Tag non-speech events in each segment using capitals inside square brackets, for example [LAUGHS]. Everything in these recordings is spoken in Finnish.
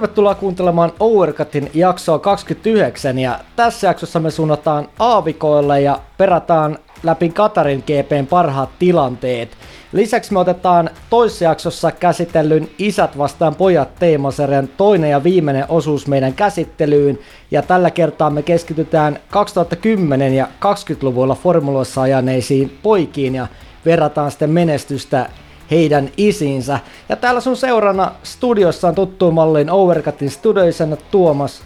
Tervetuloa kuuntelemaan Overcutin jaksoa 29 ja tässä jaksossa me suunnataan aavikoille ja perataan läpi Katarin GPn parhaat tilanteet. Lisäksi me otetaan toisessa jaksossa käsitellyn Isät vastaan pojat teemasarjan toinen ja viimeinen osuus meidän käsittelyyn ja tällä kertaa me keskitytään 2010 ja 20-luvulla formuloissa ajaneisiin poikiin ja verrataan sitten menestystä heidän isinsä. Ja täällä sun seurana studiossa on tuttuun malliin Overcutin studioisena Tuomas.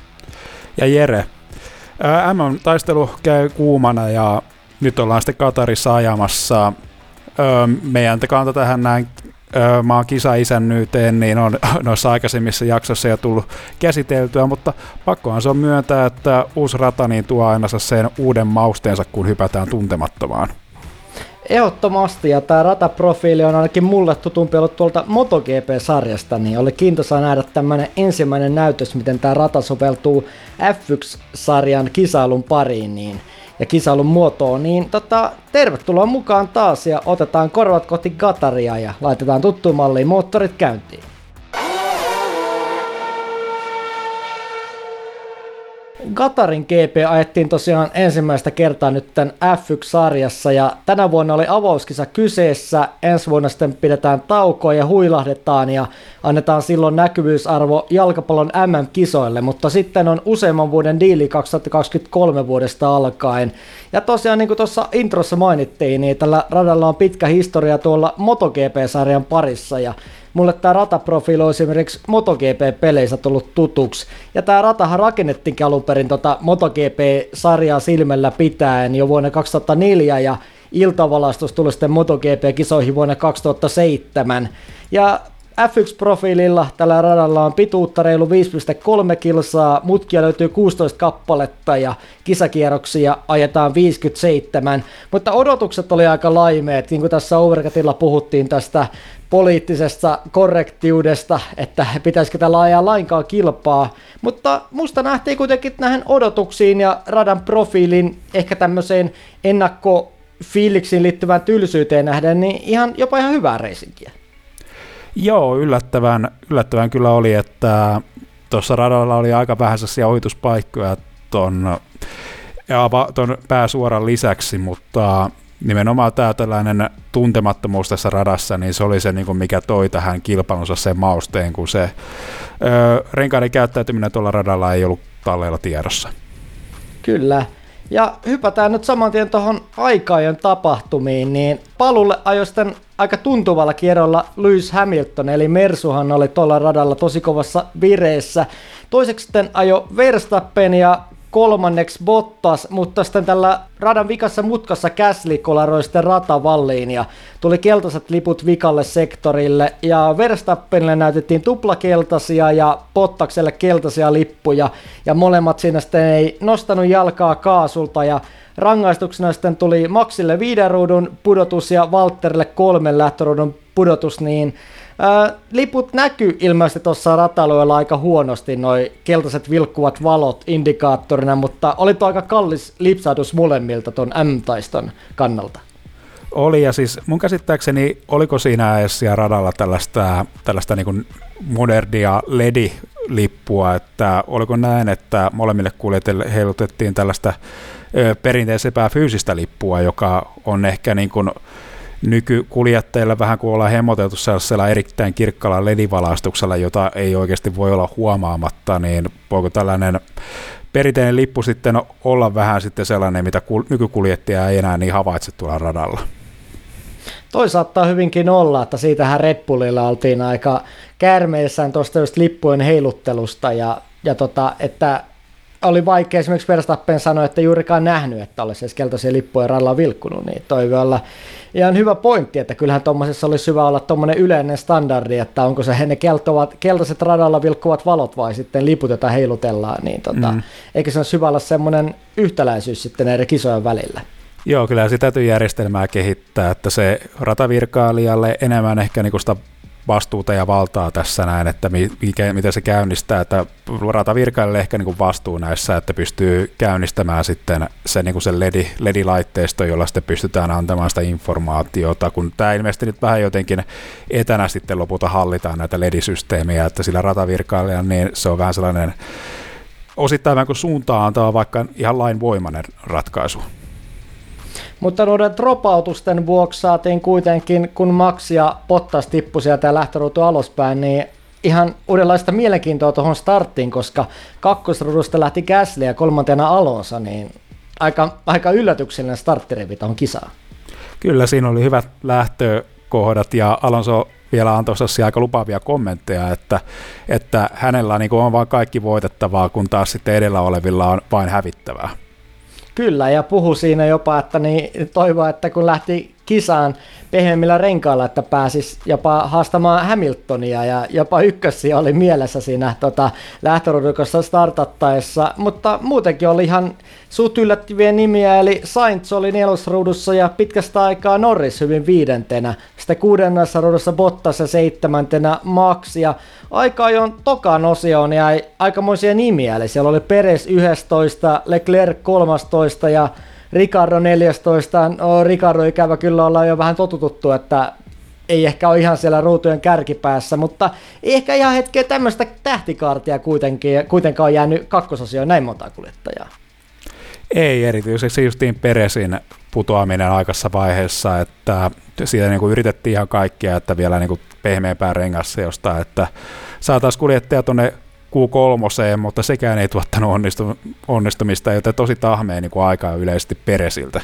Ja Jere. MM-taistelu käy kuumana ja nyt ollaan sitten Katarissa ajamassa. Meidän kanta tähän näin maan kisa-isännyyteen, niin on [LAUGHS] noissa aikaisemmissa jaksoissa jo tullut käsiteltyä, mutta pakkohan se on myöntää, että uusi rata niin tuo aina sen uuden mausteensa, kun hypätään tuntemattomaan. Ehdottomasti, ja tämä rataprofiili on ainakin mulle tutumpi ollut tuolta MotoGP-sarjasta, niin oli kiintoisa nähdä tämmöinen ensimmäinen näytös, miten tämä rata soveltuu F1-sarjan kisailun pariin niin, ja kisailun muotoon, niin tota, tervetuloa mukaan taas ja otetaan korvat kohti Kataria ja laitetaan tuttuun malliin moottorit käyntiin. Gatarin GP ajettiin tosiaan ensimmäistä kertaa nyt tämän F1-sarjassa ja tänä vuonna oli avauskisa kyseessä, ensi vuonna sitten pidetään taukoa ja huilahdetaan ja annetaan silloin näkyvyysarvo jalkapallon MM-kisoille, mutta sitten on useamman vuoden diili 2023 vuodesta alkaen. Ja tosiaan niin kuin tuossa introssa mainittiin, niin tällä radalla on pitkä historia tuolla MotoGP-sarjan parissa ja mulle tämä rataprofiili on esimerkiksi MotoGP-peleissä tullut tutuksi. Ja tämä ratahan rakennettiin alun perin tota MotoGP-sarjaa silmällä pitäen jo vuonna 2004 ja iltavalastus tuli sitten MotoGP-kisoihin vuonna 2007. Ja F1-profiililla tällä radalla on pituutta reilu 5,3 kilsaa, mutkia löytyy 16 kappaletta ja kisakierroksia ajetaan 57, mutta odotukset oli aika laimeet, niin kuin tässä Overcutilla puhuttiin tästä poliittisesta korrektiudesta, että pitäisikö tällä ajaa lainkaan kilpaa, mutta musta nähtiin kuitenkin näihin odotuksiin ja radan profiilin ehkä tämmöiseen ennakkofiiliksiin liittyvään tylsyyteen nähden, niin ihan, jopa ihan hyvää reisinkiä. Joo, yllättävän, yllättävän kyllä oli, että tuossa radalla oli aika vähän sellaisia ohituspaikkoja tuon ton pääsuoran lisäksi, mutta nimenomaan tämä tällainen tuntemattomuus tässä radassa, niin se oli se, niin kuin mikä toi tähän kilpailunsa sen mausteen, kun se ö, renkaiden käyttäytyminen tuolla radalla ei ollut talleilla tiedossa. Kyllä. Ja hypätään nyt saman tien tuohon aikaajan tapahtumiin, niin palulle ajoi sitten aika tuntuvalla kierrolla Lewis Hamilton, eli Mersuhan oli tuolla radalla tosi kovassa vireessä. Toiseksi sitten ajo Verstappen ja kolmanneksi Bottas, mutta sitten tällä radan vikassa mutkassa Käsli kolaroi sitten ratavalliin ja tuli keltaiset liput vikalle sektorille. Ja Verstappenille näytettiin tuplakeltaisia ja Bottakselle keltaisia lippuja. Ja molemmat siinä sitten ei nostanut jalkaa kaasulta ja rangaistuksena sitten tuli Maxille viiden ruudun pudotus ja Walterille kolmen lähtöruudun pudotus, niin Ää, liput näkyy ilmeisesti tuossa ratalueella aika huonosti, noin keltaiset vilkkuvat valot indikaattorina, mutta oli aika kallis lipsahdus molemmilta tuon M-taiston kannalta. Oli, ja siis mun käsittääkseni, oliko siinä edes siellä radalla tällaista, tällaista niin modernia LED-lippua, että oliko näin, että molemmille kuljettajille heilutettiin tällaista perinteisempää fyysistä lippua, joka on ehkä niin kuin nykykuljettajille vähän kuin ollaan hemoteltu sellaisella erittäin kirkkalla ledivalastuksella, jota ei oikeasti voi olla huomaamatta, niin voiko tällainen perinteinen lippu sitten olla vähän sitten sellainen, mitä nykykuljettaja ei enää niin havaitse tuolla radalla? Toi saattaa hyvinkin olla, että siitähän Red Bullilla oltiin aika kärmeissään tuosta just lippujen heiluttelusta ja, ja tota, että oli vaikea esimerkiksi Verstappen sanoa, että juurikaan nähnyt, että olisi edes keltaisia lippuja radalla vilkkunut, niin toi voi olla ihan hyvä pointti, että kyllähän tuommoisessa olisi hyvä olla tuommoinen yleinen standardi, että onko se ne keltovat, keltaiset radalla vilkkuvat valot vai sitten liput, joita heilutellaan, niin tota, mm. eikö se olisi hyvä olla semmoinen yhtäläisyys sitten eri kisojen välillä. Joo, kyllä sitä täytyy järjestelmää kehittää, että se ratavirkailijalle enemmän ehkä niinku sitä vastuuta ja valtaa tässä näin, että mikä, miten se käynnistää, että ratavirkaille ehkä niin kuin vastuu näissä, että pystyy käynnistämään sitten se, niin kuin se LED, LED-laitteisto, jolla sitten pystytään antamaan sitä informaatiota, kun tämä ilmeisesti nyt vähän jotenkin etänä sitten lopulta hallitaan näitä LED-systeemejä, että sillä ratavirkailijan niin se on vähän sellainen osittain vähän kuin suuntaan antava vaikka ihan lainvoimainen ratkaisu. Mutta noiden dropoutusten vuoksi saatiin kuitenkin, kun Max ja Bottas tippui sieltä lähtöruutu alaspäin, niin ihan uudenlaista mielenkiintoa tuohon starttiin, koska kakkosruudusta lähti Gasly ja kolmantena Alonso, niin aika, aika yllätyksellinen starttirevi tuohon kisaan. Kyllä, siinä oli hyvät lähtökohdat ja Alonso vielä antoi aika lupaavia kommentteja, että, että hänellä niin on vain kaikki voitettavaa, kun taas sitten edellä olevilla on vain hävittävää. Kyllä, ja puhu siinä jopa, että niin toivoa, että kun lähti kisaan pehmeämmillä renkailla, että pääsis jopa haastamaan Hamiltonia ja jopa ykkösi oli mielessä siinä tota, lähtöruudukossa startattaessa, mutta muutenkin oli ihan suut yllättäviä nimiä, eli Sainz oli nelosruudussa ja pitkästä aikaa Norris hyvin viidentenä, sitten kuudennessa ruudussa Bottas ja seitsemäntenä Max. Ja aika ajoin tokan osioon jäi aikamoisia nimiä, eli siellä oli Peres 11, Leclerc 13 ja Ricardo 14. No, Ricardo ikävä kyllä ollaan jo vähän totututtu, että ei ehkä ole ihan siellä ruutujen kärkipäässä, mutta ei ehkä ihan hetkeä tämmöistä tähtikaartia kuitenkin, kuitenkaan on jäänyt kakkososioon näin monta kuljettajaa. Ei erityisesti justiin Peresin putoaminen aikaisessa vaiheessa, että siitä niin kuin yritettiin ihan kaikkea, että vielä niin kuin pehmeämpää rengassa jostain, että saataisiin kuljettaja tuonne Q3, mutta sekään ei tuottanut onnistu, onnistumista, joten tosi tahmeen niin kuin aikaa yleisesti Peresiltä.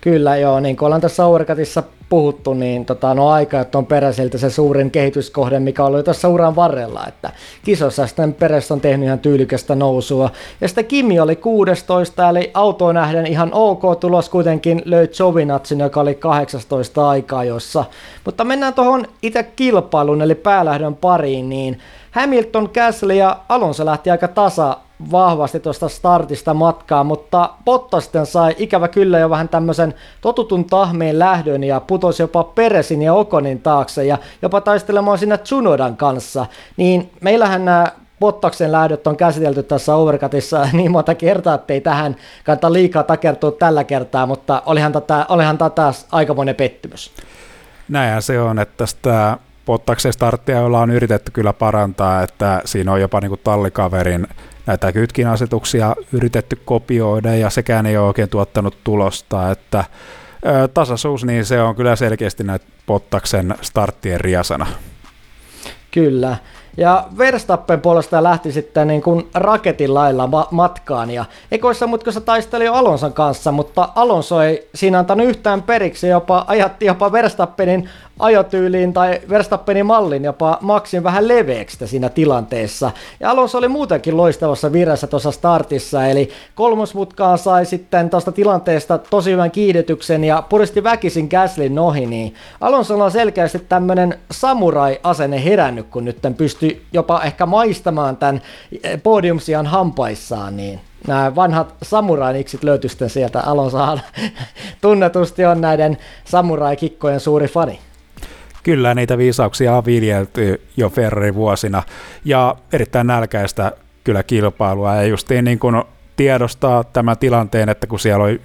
Kyllä joo, niin kuin ollaan tässä Auerkatissa puhuttu, niin tota, no aika, että on Peresiltä se suurin kehityskohde, mikä oli tässä uran varrella, että kisossa sitten Peres on tehnyt ihan tyylikästä nousua. Ja sitten Kimi oli 16, eli autoon nähden ihan ok tulos kuitenkin löi Jovinatsin, joka oli 18 aikaa jossa. Mutta mennään tuohon itse kilpailuun, eli päälähdön pariin, niin Hamilton, Gasly ja Alonso lähti aika tasa vahvasti tuosta startista matkaa, mutta Bottas sitten sai ikävä kyllä jo vähän tämmöisen totutun tahmeen lähdön ja putosi jopa Peresin ja Okonin taakse ja jopa taistelemaan sinne Tsunodan kanssa. Niin meillähän nämä Bottaksen lähdöt on käsitelty tässä Overcutissa [LAUGHS] niin monta kertaa, että ei tähän kannata liikaa takertua tällä kertaa, mutta olihan tätä, olihan tätä aikamoinen pettymys. Näinhän se on, että tästä Bottaksen starttia ollaan yritetty kyllä parantaa, että siinä on jopa niin kuin tallikaverin näitä kytkin asetuksia yritetty kopioida ja sekään ei ole oikein tuottanut tulosta, että ö, tasaisuus, niin se on kyllä selkeästi näitä Bottaksen starttien riasana. Kyllä. Ja Verstappen puolestaan lähti sitten niin kuin raketin lailla ma- matkaan ja ekoissa mutkassa taisteli jo Alonson kanssa, mutta Alonso ei siinä antanut yhtään periksi, jopa ajatti jopa Verstappenin ajotyyliin tai Verstappenin mallin jopa Maxin vähän leveäksi siinä tilanteessa. Ja Alonso oli muutenkin loistavassa virrassa tuossa startissa, eli kolmosmutkaan sai sitten tuosta tilanteesta tosi hyvän kiihdytyksen ja puristi väkisin Gaslin ohi, niin Alonso on selkeästi tämmöinen samurai-asenne herännyt, kun nyt pystyi jopa ehkä maistamaan tämän podiumsian hampaissaan, niin nämä vanhat samurainiksit löytyi sitten sieltä. Alonsohan [LAUGHS] tunnetusti on näiden samurai-kikkojen suuri fani. Kyllä, niitä viisauksia on viljelty jo Ferrari-vuosina ja erittäin nälkäistä kyllä kilpailua ja justiin niin kuin tiedostaa tämän tilanteen, että kun siellä oli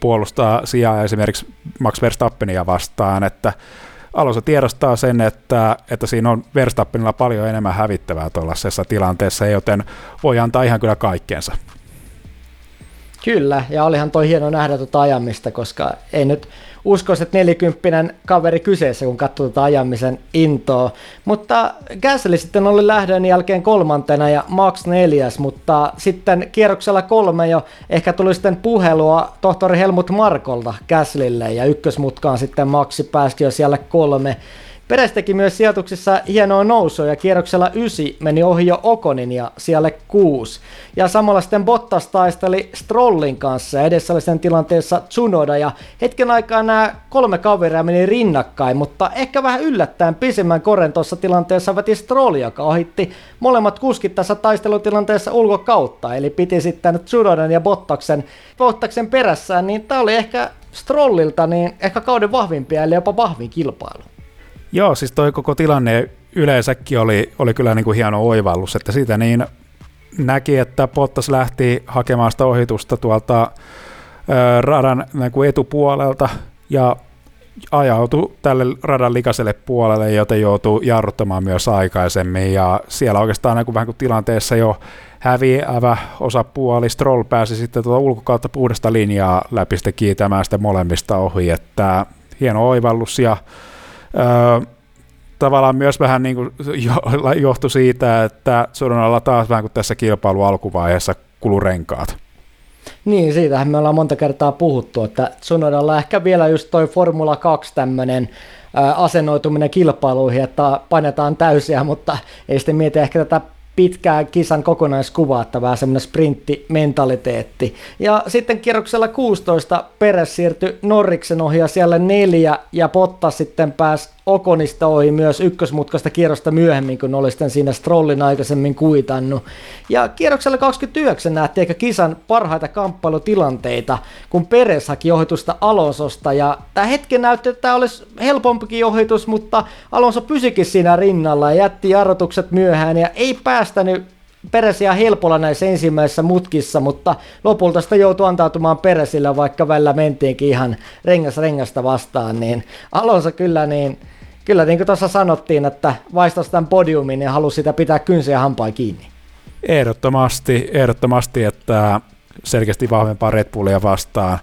puolustaa sijaa esimerkiksi Max Verstappenia vastaan, että Alonso tiedostaa sen, että, että siinä on Verstappenilla paljon enemmän hävittävää tuollaisessa tilanteessa, joten voi antaa ihan kyllä kaikkeensa. Kyllä, ja olihan toi hieno nähdä tuota ajamista, koska ei nyt uskoisi, että nelikymppinen kaveri kyseessä, kun katsoo tuota ajamisen intoa. Mutta Gasly sitten oli lähdön jälkeen kolmantena ja Max neljäs, mutta sitten kierroksella kolme jo ehkä tuli sitten puhelua tohtori Helmut Markolta Gaslylle ja ykkösmutkaan sitten Maxi päästi jo siellä kolme. Peres teki myös sijoituksissa hienoa nousua ja kierroksella 9 meni ohi jo Okonin ja siellä 6. Ja samalla sitten Bottas taisteli Strollin kanssa ja edessä oli sen tilanteessa Tsunoda ja hetken aikaa nämä kolme kaveria meni rinnakkain, mutta ehkä vähän yllättäen pisimmän koren tuossa tilanteessa veti Stroll, joka ohitti molemmat kuskit tässä taistelutilanteessa ulkokautta, eli piti sitten Tsunodan ja Bottaksen, Bottaksen perässään, niin tämä oli ehkä Strollilta niin ehkä kauden vahvimpia, eli jopa vahvin kilpailu. Joo, siis toi koko tilanne yleensäkin oli, oli kyllä niin kuin hieno oivallus, että siitä niin näki, että Pottas lähti hakemaan sitä ohitusta tuolta radan niin kuin etupuolelta ja ajautui tälle radan likaiselle puolelle, joten joutuu jarruttamaan myös aikaisemmin. Ja siellä oikeastaan niin kuin vähän kuin tilanteessa jo häviävä osapuoli Stroll pääsi sitten tuota ulkokautta puhdasta linjaa läpi sitten kiitämään sitä molemmista ohi, että hieno oivallus ja tavallaan myös vähän niin kuin [LAUGHS] johtui siitä, että Tsunodalla taas vähän kuin tässä kilpailu alkuvaiheessa kulurenkaat. Niin, siitähän me ollaan monta kertaa puhuttu, että Tsunodalla ehkä vielä just toi Formula 2 tämmöinen asennoituminen kilpailuihin, että painetaan täysiä, mutta ei sitten mieti ehkä tätä pitkää kisan kokonaiskuvaa, että vähän semmoinen sprinttimentaliteetti. Ja sitten kierroksella 16 Peres siirtyi Norriksen ohi ja siellä neljä ja Potta sitten pääsi Okonista ohi myös ykkösmutkasta kierrosta myöhemmin, kun oli sitten siinä Strollin aikaisemmin kuitannut. Ja kierroksella 29 nähtiin ehkä kisan parhaita kamppailutilanteita, kun Peres haki ohitusta Alonsosta. Ja tämä hetken näytti, että tämä olisi helpompikin ohitus, mutta Alonso pysikin siinä rinnalla ja jätti jarrutukset myöhään ja ei päästänyt Peresiä helpolla näissä ensimmäisissä mutkissa, mutta lopulta sitä joutui antautumaan Peresillä, vaikka välillä mentiinkin ihan rengas rengasta vastaan, niin Alonso kyllä niin kyllä niin kuin tuossa sanottiin, että vaistasi tämän podiumin ja halusi sitä pitää kynsiä hampaa kiinni. Ehdottomasti, ehdottomasti, että selkeästi vahvempaa Red Bullia vastaan.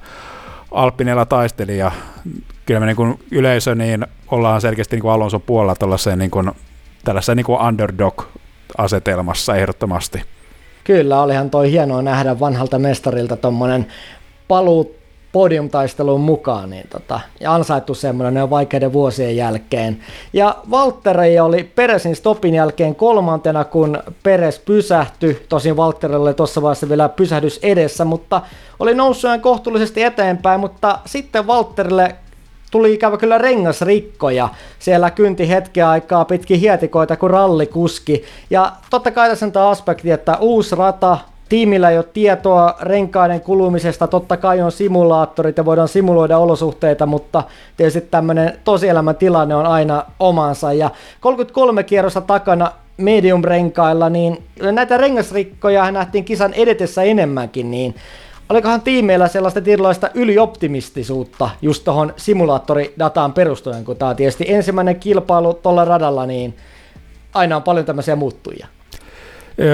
Alpinella taisteli ja kyllä me niin kuin yleisö niin ollaan selkeästi niin kuin Alonso puolella tällaiseen niin kuin, tällaiseen niin kuin underdog-asetelmassa ehdottomasti. Kyllä, olihan toi hienoa nähdä vanhalta mestarilta tuommoinen paluu podiumtaisteluun mukaan, niin tota, ja ansaittu semmoinen vaikeiden vuosien jälkeen. Ja Valtteri oli Peresin stopin jälkeen kolmantena, kun Peres pysähtyi. Tosin Valtterille tuossa vaiheessa vielä pysähdys edessä, mutta oli noussut kohtuullisesti eteenpäin, mutta sitten Valtterille tuli ikävä kyllä rengasrikkoja. Siellä kynti hetken aikaa pitkin hietikoita kuin rallikuski. Ja totta kai tässä on tämä aspekti, että uusi rata, tiimillä ei ole tietoa renkaiden kulumisesta, totta kai on simulaattorit ja voidaan simuloida olosuhteita, mutta tietysti tämmöinen tosielämän tilanne on aina omansa. Ja 33 kierrosta takana medium-renkailla, niin näitä rengasrikkoja nähtiin kisan edetessä enemmänkin, niin olikohan tiimeillä sellaista tietynlaista ylioptimistisuutta just tuohon simulaattoridataan perustuen, kun tämä on tietysti ensimmäinen kilpailu tuolla radalla, niin aina on paljon tämmöisiä muuttujia.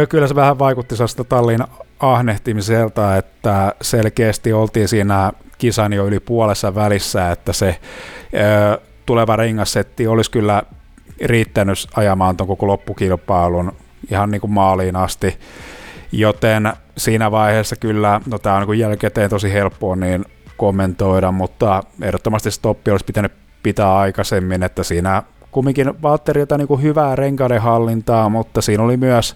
Kyllä se vähän vaikutti sellaista tallin ahnehtimiselta, että selkeästi oltiin siinä kisan jo yli puolessa välissä, että se tuleva rengassetti olisi kyllä riittänyt ajamaan tuon koko loppukilpailun ihan niin kuin maaliin asti. Joten siinä vaiheessa kyllä, no tämä on niin jälkikäteen tosi helppoa niin kommentoida, mutta ehdottomasti stoppi olisi pitänyt pitää aikaisemmin, että siinä kumminkin Valtterilta niin kuin hyvää renkaiden hallintaa, mutta siinä oli myös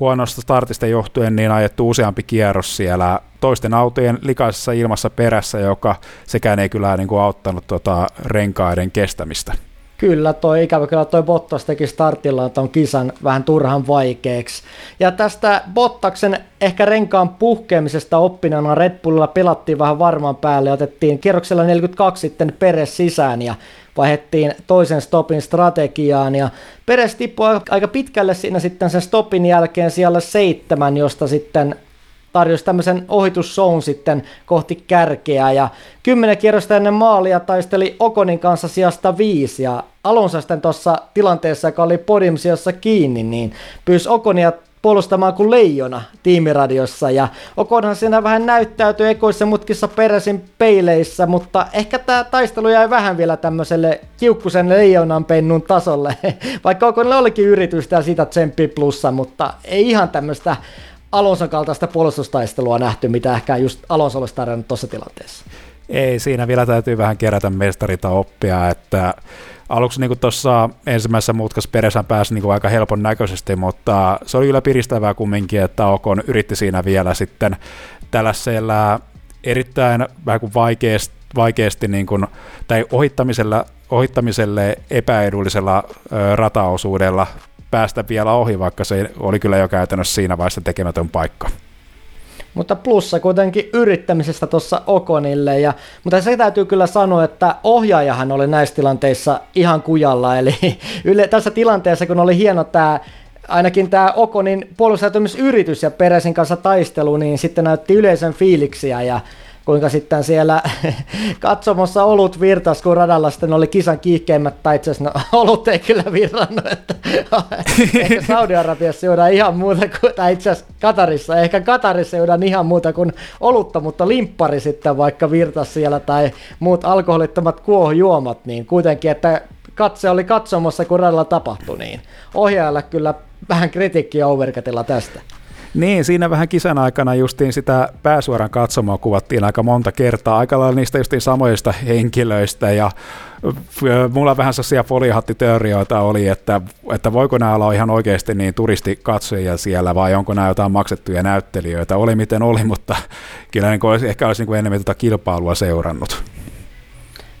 huonosta startista johtuen niin ajettu useampi kierros siellä toisten autojen likaisessa ilmassa perässä, joka sekään ei kyllä niin kuin auttanut tota renkaiden kestämistä. Kyllä, toi ikävä kyllä toi Bottas teki startilla on kisan vähän turhan vaikeaksi. Ja tästä Bottaksen ehkä renkaan puhkeamisesta oppinana Red Bullilla pelattiin vähän varman päälle ja otettiin kierroksella 42 sitten Peres sisään ja vaihettiin toisen stopin strategiaan ja Peres tippui aika pitkälle siinä sitten sen stopin jälkeen siellä seitsemän, josta sitten tarjosi tämmöisen ohitusshown sitten kohti kärkeä. Ja kymmenen kierrosta ennen maalia taisteli Okonin kanssa sijasta viisi ja Alonso sitten tuossa tilanteessa, joka oli podium kiinni, niin pyysi Okonia puolustamaan kuin leijona tiimiradiossa ja Okonhan siinä vähän näyttäytyi ekoissa mutkissa peräsin peileissä, mutta ehkä tämä taistelu jäi vähän vielä tämmöiselle kiukkusen leijonan pennun tasolle, [LAUGHS] vaikka Okonilla olikin yritystä ja sitä tsemppi plussa, mutta ei ihan tämmöistä Alonson kaltaista puolustustaistelua nähty, mitä ehkä just Alonso olisi tarjonnut tuossa tilanteessa. Ei, siinä vielä täytyy vähän kerätä mestarita oppia, että aluksi niin tuossa ensimmäisessä mutkassa Peresän pääsi niin aika helpon näköisesti, mutta se oli kyllä piristävää kumminkin, että Okon yritti siinä vielä sitten tällaisella erittäin vähän kuin vaikeasti, vaikeasti niin kuin, tai ohittamisella, ohittamiselle epäedullisella ö, rataosuudella päästä vielä ohi, vaikka se oli kyllä jo käytännössä siinä vaiheessa tekemätön paikka. Mutta plussa kuitenkin yrittämisestä tuossa Okonille. Ja, mutta se täytyy kyllä sanoa, että ohjaajahan oli näissä tilanteissa ihan kujalla. [LAUGHS] Eli yle, tässä tilanteessa, kun oli hieno tämä ainakin tämä Okonin puolustautumisyritys ja Peresin kanssa taistelu, niin sitten näytti yleisön fiiliksiä ja kuinka sitten siellä [LAUGHS] katsomossa olut virtas, kun radalla sitten oli kisan kiihkeimmät, tai itse asiassa no, [LAUGHS] olut ei kyllä virrannut, että [LAUGHS] ehkä Saudi-Arabiassa juodaan ihan muuta kuin, tai itse asiassa Katarissa, ehkä Katarissa juodaan ihan muuta kuin olutta, mutta limppari sitten vaikka virtas siellä, tai muut alkoholittomat kuohujuomat, niin kuitenkin, että katse oli katsomassa, kun radalla tapahtui, niin ohjaajalle kyllä vähän kritiikkiä Overcatilla tästä. Niin, siinä vähän kisan aikana justiin sitä pääsuoran katsomaa kuvattiin aika monta kertaa, aika lailla niistä justiin samoista henkilöistä ja mulla vähän sellaisia foliohattiteorioita oli, että, että voiko nämä olla ihan oikeasti niin turistikatsojia siellä vai onko nämä jotain maksettuja näyttelijöitä. Oli miten oli, mutta kyllä niin olisi, ehkä olisi niin enemmän tuota kilpailua seurannut.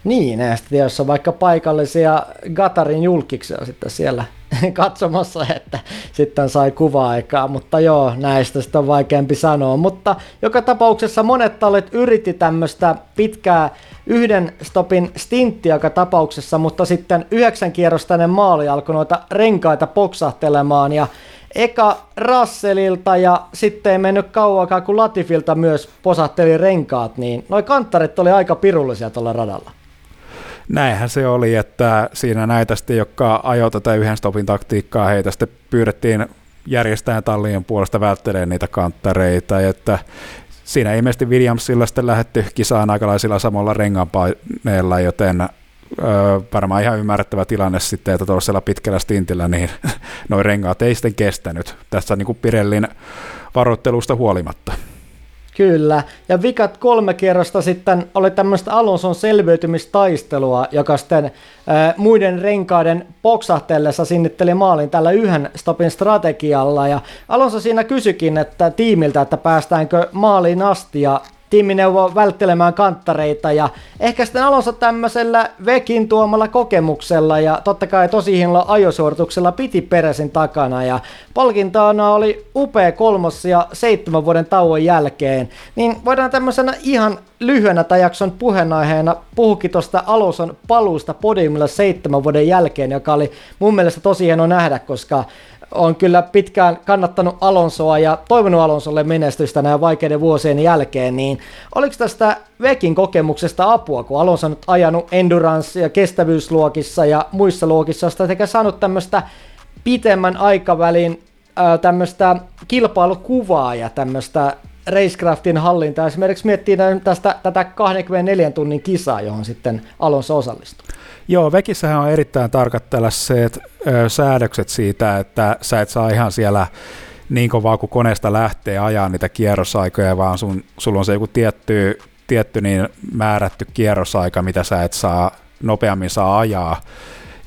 Niin, ja sitten jos on vaikka paikallisia Gatarin julkiksia sitten siellä [LAUGHS] katsomassa, että sitten sai kuva-aikaa, mutta joo, näistä sitä on vaikeampi sanoa. Mutta joka tapauksessa monet tallit yritti tämmöistä pitkää yhden stopin stintti joka tapauksessa, mutta sitten yhdeksän kierrostainen maali alkoi noita renkaita poksahtelemaan ja eka Russellilta ja sitten ei mennyt kauakaan, kun Latifilta myös posahteli renkaat, niin noi kanttarit oli aika pirullisia tuolla radalla näinhän se oli, että siinä näitä sitten, jotka ajoi tätä yhden stopin taktiikkaa, heitä sitten pyydettiin järjestäjän tallien puolesta välttelemään niitä kanttareita, että siinä ilmeisesti Williamsilla sitten lähetty kisaan aikalaisilla samalla renganpaineella, joten öö, varmaan ihan ymmärrettävä tilanne sitten, että tuollaisella pitkällä stintillä niin [LAUGHS] noin rengaat ei sitten kestänyt tässä niin kuin Pirellin varoittelusta huolimatta. Kyllä, ja vikat kolme kierrosta sitten oli tämmöistä Alonson selviytymistaistelua, joka sitten ää, muiden renkaiden poksahtellessa sinnitteli maalin tällä yhden stopin strategialla, ja Alonso siinä kysyikin että tiimiltä, että päästäänkö maaliin asti, ja tiimineuvo välttelemään kanttareita ja ehkä sitten Alonso tämmöisellä Vekin tuomalla kokemuksella ja totta kai tosi hienolla ajosuorituksella piti Peresin takana ja palkintaana oli upea kolmos ja seitsemän vuoden tauon jälkeen, niin voidaan tämmöisenä ihan lyhyenä tämän jakson puheenaiheena puhukin tuosta Alonson paluusta podiumilla seitsemän vuoden jälkeen, joka oli mun mielestä tosi hieno nähdä, koska on kyllä pitkään kannattanut Alonsoa ja toivonut Alonsolle menestystä näin vaikeiden vuosien jälkeen, niin oliko tästä Vekin kokemuksesta apua, kun Alonso on nyt ajanut endurance- ja kestävyysluokissa ja muissa luokissa, sekä saanut tämmöistä pitemmän aikavälin tämmöistä kilpailukuvaa ja tämmöistä Racecraftin hallintaa. Esimerkiksi miettii tästä, tätä 24 tunnin kisaa, johon sitten Alonso osallistuu. Joo, Vekissähän on erittäin tarkat tällaiset ö, säädökset siitä, että sä et saa ihan siellä niin kovaa kuin koneesta lähtee ajaa niitä kierrosaikoja, vaan sun, sulla on se joku tietty, tietty niin määrätty kierrosaika, mitä sä et saa nopeammin saa ajaa.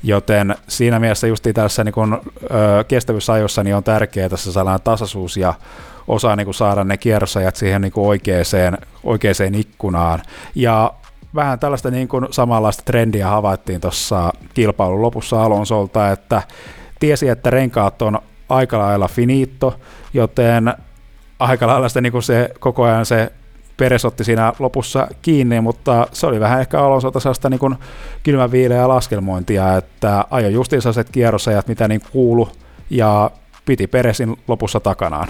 Joten siinä mielessä just tässä niin kun, ö, kestävyysajossa niin on tärkeää tässä sellainen tasaisuus ja osaa niin saada ne kierrosajat siihen niin oikeaan, oikeaan ikkunaan. Ja vähän tällaista niin kuin samanlaista trendiä havaittiin tuossa kilpailun lopussa Alonsolta, että tiesi, että renkaat on aika lailla finito, joten aika lailla sitä, niin kuin se koko ajan se Peres otti siinä lopussa kiinni, mutta se oli vähän ehkä Alonsolta sellaista niin kylmän laskelmointia, että ajo justiin sellaiset kierrosajat, mitä niin kuulu, ja piti Peresin lopussa takanaan.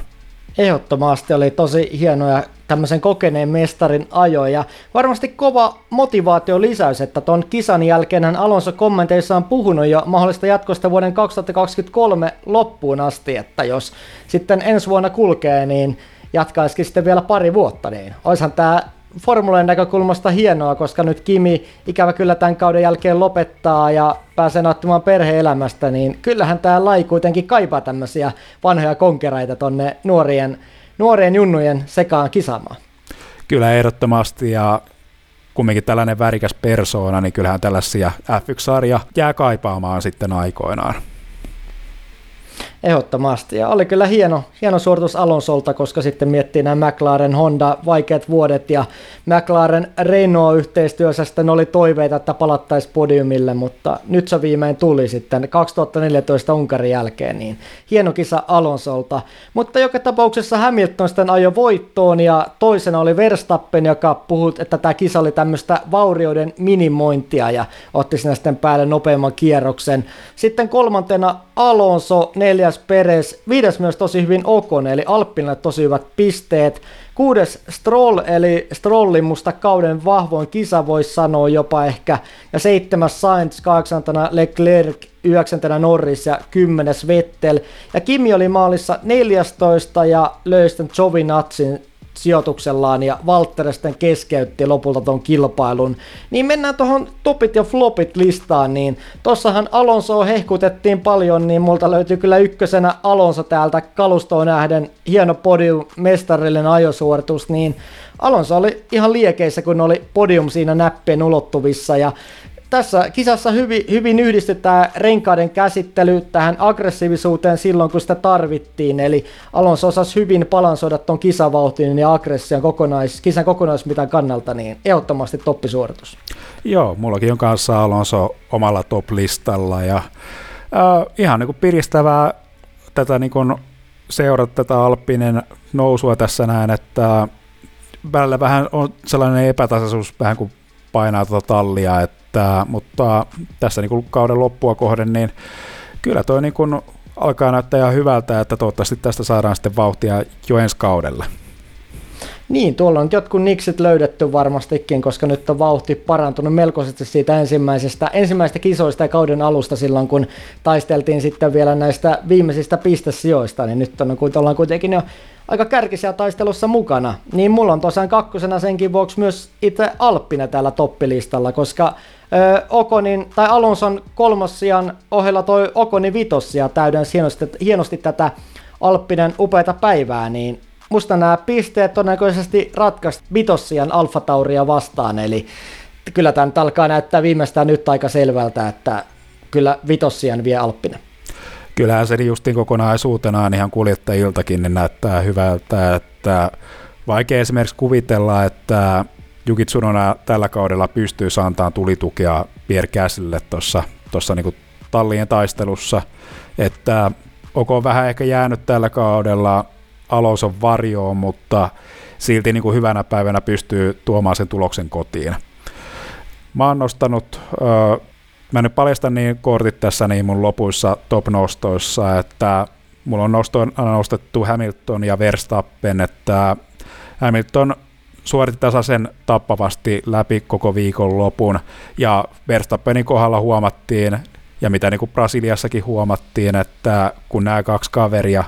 Ehdottomasti oli tosi hienoja tämmöisen kokeneen mestarin ajo ja varmasti kova motivaatio lisäys, että ton kisan jälkeen hän Alonso kommenteissa on puhunut jo mahdollista jatkosta vuoden 2023 loppuun asti, että jos sitten ensi vuonna kulkee, niin jatkaisikin sitten vielä pari vuotta, niin oishan tämä formulojen näkökulmasta hienoa, koska nyt Kimi ikävä kyllä tämän kauden jälkeen lopettaa ja pääsee nauttimaan perheelämästä, niin kyllähän tämä lai kuitenkin kaipaa tämmöisiä vanhoja konkereita tonne nuorien, nuorien junnujen sekaan kisaamaan. Kyllä ehdottomasti ja kumminkin tällainen värikäs persoona, niin kyllähän tällaisia F1-sarja jää kaipaamaan sitten aikoinaan. Ehdottomasti. Ja oli kyllä hieno, hieno suoritus Alonsolta, koska sitten miettii nämä McLaren Honda vaikeat vuodet ja McLaren Renault yhteistyössä sitten oli toiveita, että palattaisiin podiumille, mutta nyt se viimein tuli sitten 2014 Unkarin jälkeen, niin hieno kisa Alonsolta. Mutta joka tapauksessa Hamilton sitten ajoi voittoon ja toisena oli Verstappen, joka puhui, että tämä kisa oli tämmöistä vaurioiden minimointia ja otti sinne sitten päälle nopeamman kierroksen. Sitten kolmantena Alonso, neljäs Peres, viides myös tosi hyvin Okone, eli Alppille tosi hyvät pisteet. Kuudes Stroll, eli Strollin musta kauden vahvoin kisa voisi sanoa jopa ehkä. Ja seitsemäs Sainz, kahdeksantena Leclerc, yhdeksäntenä Norris ja kymmenes Vettel. Ja Kimi oli maalissa 14 ja löysi Jovinatsin sijoituksellaan ja Walter sitten keskeytti lopulta tuon kilpailun. Niin mennään tuohon topit ja flopit listaan, niin tossahan Alonso hehkutettiin paljon, niin multa löytyy kyllä ykkösenä Alonso täältä kalustoon nähden hieno podium, mestarillinen ajosuoritus, niin Alonso oli ihan liekeissä, kun oli podium siinä näppien ulottuvissa ja tässä kisassa hyvin, hyvin yhdistetään renkaiden käsittely tähän aggressiivisuuteen silloin, kun sitä tarvittiin. Eli Alonso osasi hyvin balansoida tuon kisavauhtiin ja aggression kokonais, kisan kokonaismitan kannalta, niin ehdottomasti toppisuoritus. Joo, mullakin on kanssa Alonso omalla top-listalla ja äh, ihan niin kuin piristävää tätä niin kuin seurata tätä Alppinen nousua tässä näin, että välillä vähän on sellainen epätasaisuus vähän kuin painaa tuota tallia, että riittää, mutta tässä niin kauden loppua kohden, niin kyllä toi niin kuin alkaa näyttää ihan hyvältä, että toivottavasti tästä saadaan sitten vauhtia jo ensi kaudella. Niin, tuolla on jotkut niksit löydetty varmastikin, koska nyt on vauhti parantunut melkoisesti siitä ensimmäisestä, ensimmäisestä kisoista ja kauden alusta silloin, kun taisteltiin sitten vielä näistä viimeisistä pistesijoista, niin nyt on, ollaan kuitenkin jo aika kärkisiä taistelussa mukana. Niin mulla on tosiaan kakkosena senkin vuoksi myös itse Alppina täällä toppilistalla, koska Okonin, tai Alonson kolmossian ohella toi Okonin vitossia täydens hienosti, hienosti tätä Alppinen upeata päivää, niin musta nämä pisteet todennäköisesti ratkaisi vitossian Alfa Tauria vastaan, eli kyllä tämä nyt alkaa näyttää viimeistään nyt aika selvältä, että kyllä vitossian vie Alppinen. Kyllähän se justiin kokonaisuutenaan ihan kuljettajiltakin niin näyttää hyvältä, että vaikea esimerkiksi kuvitella, että Juki Tsunona tällä kaudella pystyy saantaan tulitukea Pierre Gaslylle tuossa tuossa niinku tallien taistelussa, että onko vähän ehkä jäänyt tällä kaudella Alonson varjoon, mutta silti niin kuin hyvänä päivänä pystyy tuomaan sen tuloksen kotiin. Mä oon nostanut mä nyt paljastan niin kortit tässä niin mun lopuissa top-nostoissa, että mulla on nostettu Hamilton ja Verstappen, että Hamilton suoritti tasaisen tappavasti läpi koko viikon lopun, ja Verstappenin kohdalla huomattiin, ja mitä niin kuin Brasiliassakin huomattiin, että kun nämä kaksi kaveria,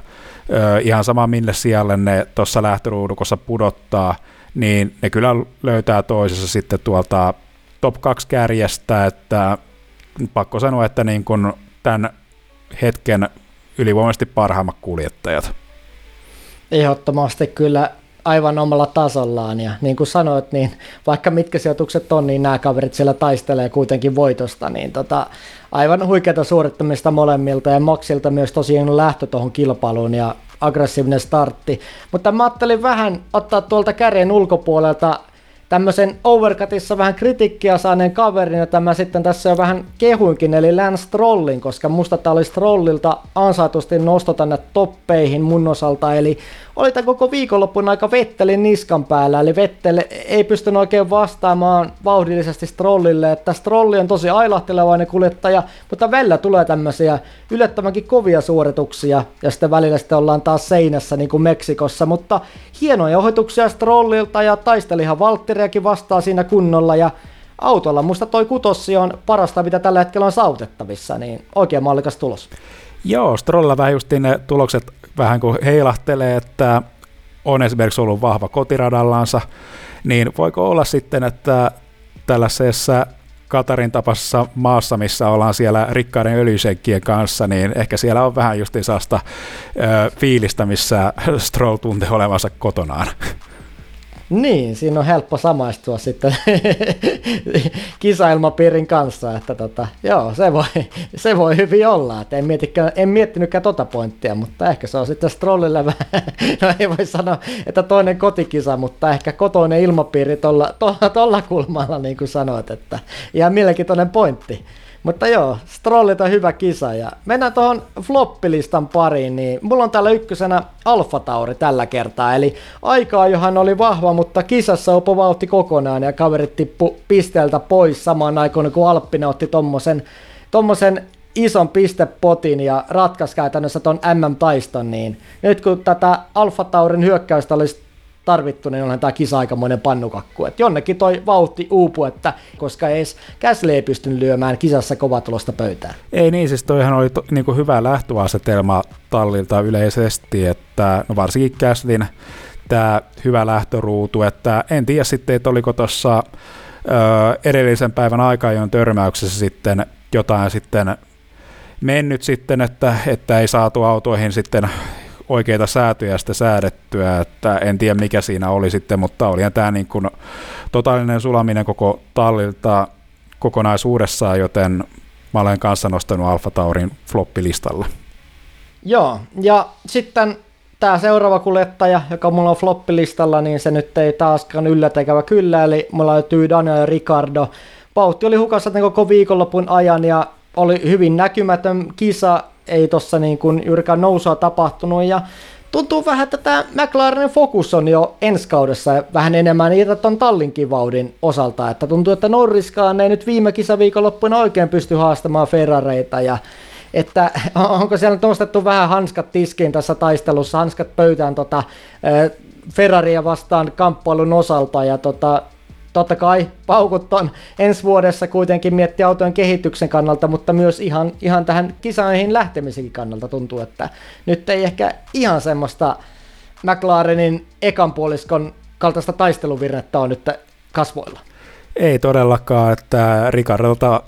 ihan sama minne siellä ne tuossa lähtöruudukossa pudottaa, niin ne kyllä löytää toisessa sitten tuolta top 2 kärjestä, että pakko sanoa, että niin kuin tämän hetken ylivoimaisesti parhaimmat kuljettajat. Ehdottomasti kyllä aivan omalla tasollaan ja niin kuin sanoit, niin vaikka mitkä sijoitukset on, niin nämä kaverit siellä taistelee kuitenkin voitosta, niin tota, aivan huikeata suorittamista molemmilta ja Maxilta myös tosiaan lähtö tuohon kilpailuun ja aggressiivinen startti. Mutta mä ajattelin vähän ottaa tuolta kärjen ulkopuolelta tämmöisen overcutissa vähän kritiikkiä saaneen kaverin, jota mä sitten tässä jo vähän kehuinkin, eli Lance Strollin, koska musta tää oli Strollilta ansaitusti nosto tänne toppeihin mun osalta, eli oli tämän koko viikonloppun aika Vettelin niskan päällä, eli Vettel ei pystynyt oikein vastaamaan vauhdillisesti Strollille, että Strolli on tosi ailahtelevainen kuljettaja, mutta välillä tulee tämmöisiä yllättävänkin kovia suorituksia, ja sitten välillä sitten ollaan taas seinässä niin kuin Meksikossa, mutta hienoja ohjetuksia Strollilta, ja taistelihan Valtteriakin vastaa siinä kunnolla, ja autolla musta toi kutossi on parasta, mitä tällä hetkellä on saavutettavissa, niin oikein mallikas tulos. Joo, Strolla vähän justiin ne tulokset vähän kuin heilahtelee, että on esimerkiksi ollut vahva kotiradallansa, niin voiko olla sitten, että tällaisessa Katarin tapassa maassa, missä ollaan siellä rikkaiden öljysenkkien kanssa, niin ehkä siellä on vähän justiin saasta ö, fiilistä, missä Stroll tuntee olevansa kotonaan. Niin, siinä on helppo samaistua sitten [LAUGHS] kisailmapiirin kanssa, että tota, joo, se voi, se voi hyvin olla, että en, mietikään, en miettinytkään tota pointtia, mutta ehkä se on sitten Strollille vähän, [LAUGHS] no ei voi sanoa, että toinen kotikisa, mutta ehkä kotoinen ilmapiiri tuolla, tuolla kulmalla, niin kuin sanoit, että ihan mielenkiintoinen pointti. Mutta joo, Strollit on hyvä kisa ja mennään tuohon floppilistan pariin, niin mulla on täällä ykkösenä Alfa Tauri tällä kertaa, eli aikaa johan oli vahva, mutta kisassa upo vauhti kokonaan ja kaverit tippu pisteeltä pois samaan aikaan, kun Alppina otti tommosen, tommosen ison pistepotin ja ratkaisi käytännössä ton MM-taiston, niin nyt kun tätä Alfa Taurin hyökkäystä olisi tarvittu, niin onhan tämä kisa aikamoinen pannukakku. Et jonnekin toi vauhti uupu, että koska ei edes Käsli ei pystynyt lyömään kisassa kovatulosta pöytään. Ei niin, siis toihan oli to, niin hyvä lähtöasetelma tallilta yleisesti, että no varsinkin Käslin tämä hyvä lähtöruutu, että en tiedä sitten, että oliko tuossa edellisen päivän aikajon törmäyksessä sitten jotain sitten mennyt sitten, että, että ei saatu autoihin sitten oikeita säätöjä sitä säädettyä, että en tiedä mikä siinä oli sitten, mutta olihan tämä niin kuin totaalinen sulaminen koko tallilta kokonaisuudessaan, joten mä olen kanssa nostanut Alfa Taurin floppilistalle. Joo, ja sitten tämä seuraava kuljettaja, joka mulla on floppilistalla, niin se nyt ei taaskaan yllätäkävä kyllä, eli mulla löytyy Daniel Ricardo. Pautti oli hukassa koko viikonlopun ajan ja oli hyvin näkymätön kisa, ei tossa niin kuin juurikaan nousua tapahtunut. Ja tuntuu vähän, että tämä McLarenin fokus on jo ensi kaudessa vähän enemmän niitä ton Tallinkin vauhdin osalta, että tuntuu, että Norriskaan ei nyt viime kisaviikonloppuna oikein pysty haastamaan Ferrareita. Ja että [LAUGHS] onko siellä nostettu vähän hanskat tiskiin tässä taistelussa, hanskat pöytään tota, Ferraria vastaan kamppailun osalta. Ja tota, totta kai paukut on ensi vuodessa kuitenkin miettiä autojen kehityksen kannalta, mutta myös ihan, ihan tähän kisaihin lähtemisenkin kannalta tuntuu, että nyt ei ehkä ihan semmoista McLarenin ekan puoliskon kaltaista taisteluvirnettä on nyt kasvoilla. Ei todellakaan, että Ricardolta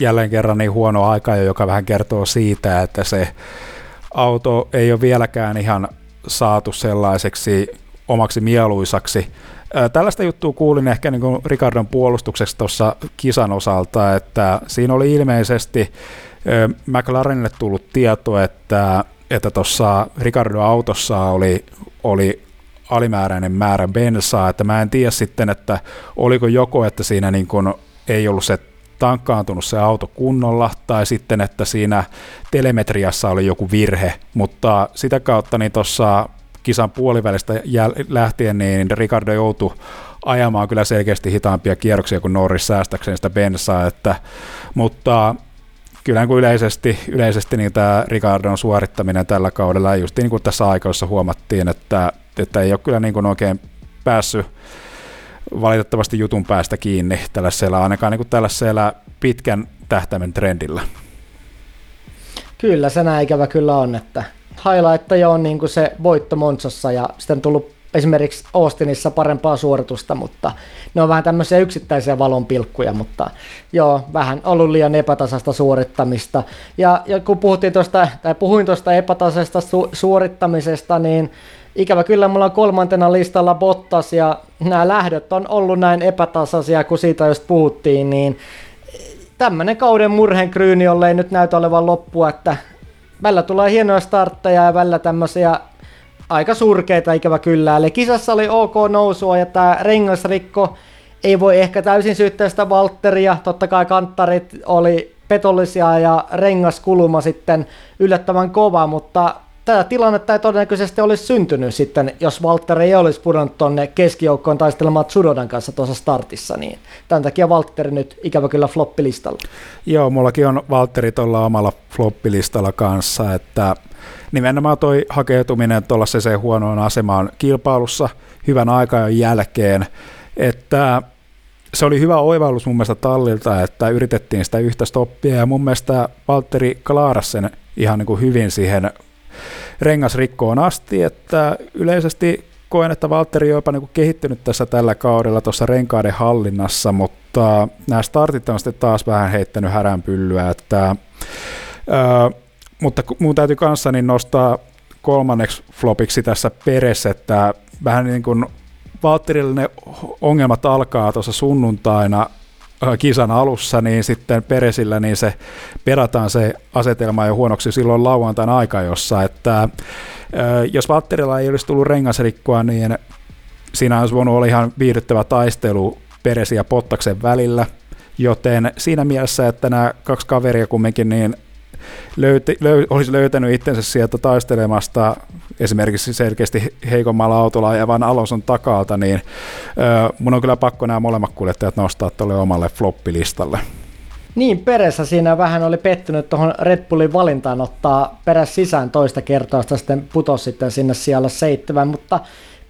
jälleen kerran niin huono aika, joka vähän kertoo siitä, että se auto ei ole vieläkään ihan saatu sellaiseksi omaksi mieluisaksi, Tällaista juttua kuulin ehkä niin kuin Ricardon puolustuksesta tuossa kisan osalta, että siinä oli ilmeisesti McLarenille tullut tieto, että että tuossa Ricardo autossa oli, oli alimääräinen määrä bensaa, että mä en tiedä sitten, että oliko joko, että siinä niin kuin ei ollut se tankkaantunut se auto kunnolla, tai sitten, että siinä telemetriassa oli joku virhe, mutta sitä kautta niin tuossa kisan puolivälistä jäl- lähtien, niin Ricardo joutui ajamaan kyllä selkeästi hitaampia kierroksia kuin Norris säästäkseen sitä bensaa, että, mutta kyllä niin kuin yleisesti, yleisesti niin tämä Ricardon suorittaminen tällä kaudella, just niin kuin tässä aikoissa huomattiin, että, että ei ole kyllä niin kuin oikein päässyt valitettavasti jutun päästä kiinni tällaisella, ainakaan niin kuin tällaisella pitkän tähtäimen trendillä. Kyllä, se näin ikävä kyllä on, että highlightteja on niin kuin se voitto Monsassa ja sitten tullut esimerkiksi Austinissa parempaa suoritusta, mutta ne on vähän tämmöisiä yksittäisiä valonpilkkuja, mutta joo, vähän ollut liian epätasasta suorittamista. Ja, ja kun puhuttiin tuosta, tai puhuin tuosta epätasaisesta su- suorittamisesta, niin ikävä kyllä mulla on kolmantena listalla Bottas ja nämä lähdöt on ollut näin epätasaisia, kun siitä just puhuttiin, niin tämmöinen kauden murhenkryyni, jolle ei nyt näytä olevan loppua, että välillä tulee hienoja startteja ja välillä tämmöisiä aika surkeita ikävä kyllä. Eli kisassa oli ok nousua ja tämä rengasrikko ei voi ehkä täysin syyttää sitä Valtteria. Totta kai kanttarit oli petollisia ja rengaskuluma sitten yllättävän kova, mutta tätä tilannetta ei todennäköisesti olisi syntynyt sitten, jos Walter ei olisi pudonnut tuonne keskijoukkoon taistelemaan Tsudodan kanssa tuossa startissa, niin tämän takia Walter nyt ikävä kyllä floppilistalla. Joo, mullakin on Valtteri tuolla omalla floppilistalla kanssa, että nimenomaan toi hakeutuminen tuollaiseen huonoon asemaan kilpailussa hyvän aikaa jälkeen, että se oli hyvä oivallus mun mielestä tallilta, että yritettiin sitä yhtä stoppia ja mun mielestä Valtteri klaaras sen ihan niin kuin hyvin siihen rengasrikkoon asti, että yleisesti koen, että Valtteri on jopa niin kehittynyt tässä tällä kaudella tuossa renkaiden hallinnassa, mutta nämä startit on sitten taas vähän heittänyt häränpyllyä, että, ää, mutta mun täytyy kanssa niin nostaa kolmanneksi flopiksi tässä peressä, että vähän niin kuin Valtterille ne ongelmat alkaa tuossa sunnuntaina kisan alussa, niin sitten Peresillä niin se perataan se asetelma jo huonoksi silloin lauantaina aika jossa, että jos Valtterilla ei olisi tullut rengasrikkoa, niin siinä olisi voinut olla ihan viihdyttävä taistelu Peresi ja Pottaksen välillä, joten siinä mielessä, että nämä kaksi kaveria kumminkin niin löyti, löy, olisi löytänyt itsensä sieltä taistelemasta esimerkiksi selkeästi heikommalla autolla ajavan Alonson takalta, niin ö, mun on kyllä pakko nämä molemmat kuljettajat nostaa tuolle omalle floppilistalle. Niin, Perässä siinä vähän oli pettynyt tuohon Red Bullin valintaan ottaa peräs sisään toista kertaa, sitten putosi sitten sinne siellä seitsemän, mutta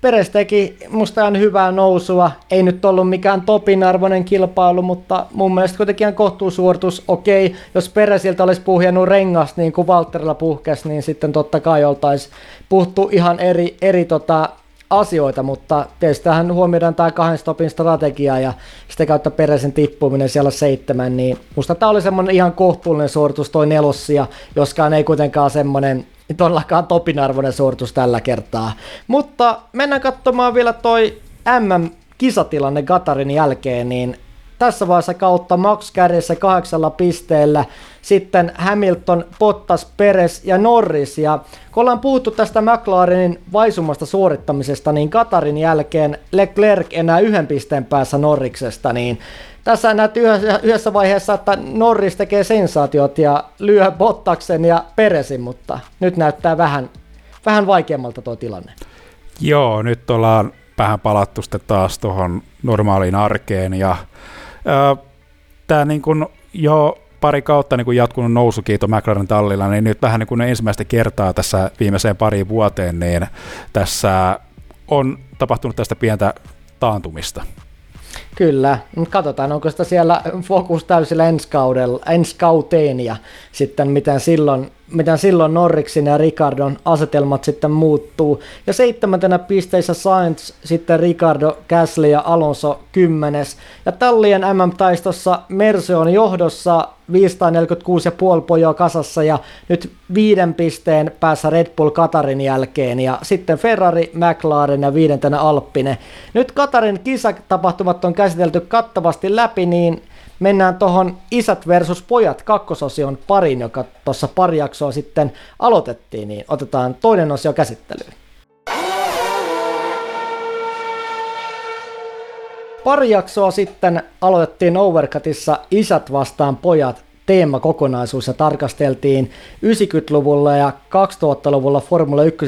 Peres teki musta ihan hyvää nousua. Ei nyt ollut mikään topinarvoinen kilpailu, mutta mun mielestä kuitenkin ihan kohtuusuoritus. Okei, jos Peresiltä olisi puhjennut rengas niin kuin Valterilla puhkes, niin sitten totta kai oltaisiin puhuttu ihan eri, eri tota, asioita, mutta tietysti tähän huomioidaan tämä kahden stopin strategia ja sitä kautta Peresin tippuminen siellä seitsemän, niin musta tämä oli semmoinen ihan kohtuullinen suoritus toi nelossia, joskaan ei kuitenkaan semmoinen todellakaan topinarvoinen suoritus tällä kertaa. Mutta mennään katsomaan vielä toi MM-kisatilanne Gatarin jälkeen, niin tässä vaiheessa kautta Max kärjessä kahdeksalla pisteellä, sitten Hamilton, Bottas, Perez ja Norris. Ja kun ollaan puhuttu tästä McLarenin vaisumasta suorittamisesta, niin Katarin jälkeen Leclerc enää yhden pisteen päässä Norriksesta, niin tässä yhdessä, yhdessä vaiheessa, että Norris tekee sensaatiot ja lyö Bottaksen ja Peresin, mutta nyt näyttää vähän, vähän vaikeammalta tuo tilanne. Joo, nyt ollaan vähän palattu sitten taas tuohon normaaliin arkeen ja tämä niin kuin jo pari kautta niin kuin jatkunut nousukiito McLaren tallilla, niin nyt vähän niin kuin ensimmäistä kertaa tässä viimeiseen pari vuoteen, niin tässä on tapahtunut tästä pientä taantumista. Kyllä, mutta katsotaan, onko sitä siellä fokus täysillä ensi, kaudella, ensi kauteen ja sitten miten silloin, miten silloin Norriksin ja Ricardon asetelmat sitten muuttuu. Ja seitsemäntenä pisteissä Sainz, sitten Ricardo, Gasly ja Alonso kymmenes. Ja tallien MM-taistossa Merse on johdossa 546,5 pojoa kasassa ja nyt viiden pisteen päässä Red Bull Katarin jälkeen ja sitten Ferrari, McLaren ja viidentenä Alppine. Nyt Katarin kisatapahtumat on käsitelty kattavasti läpi, niin mennään tuohon isät versus pojat kakkososion parin, joka tuossa pari jaksoa sitten aloitettiin, niin otetaan toinen osio käsittelyyn. Pari jaksoa sitten aloitettiin Overcutissa Isät vastaan pojat teemakokonaisuus ja tarkasteltiin 90-luvulla ja 2000-luvulla Formula 1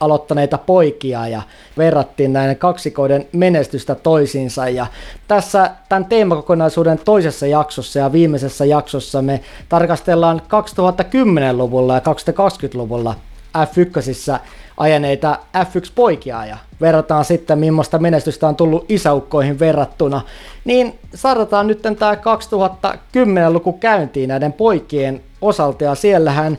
aloittaneita poikia ja verrattiin näiden kaksikoiden menestystä toisiinsa. Ja tässä tämän teemakokonaisuuden toisessa jaksossa ja viimeisessä jaksossa me tarkastellaan 2010-luvulla ja 2020-luvulla F1 ajaneita F1-poikia ja verrataan sitten, millaista menestystä on tullut isäukkoihin verrattuna, niin saadaan nyt tämä 2010-luku käyntiin näiden poikien osalta ja siellähän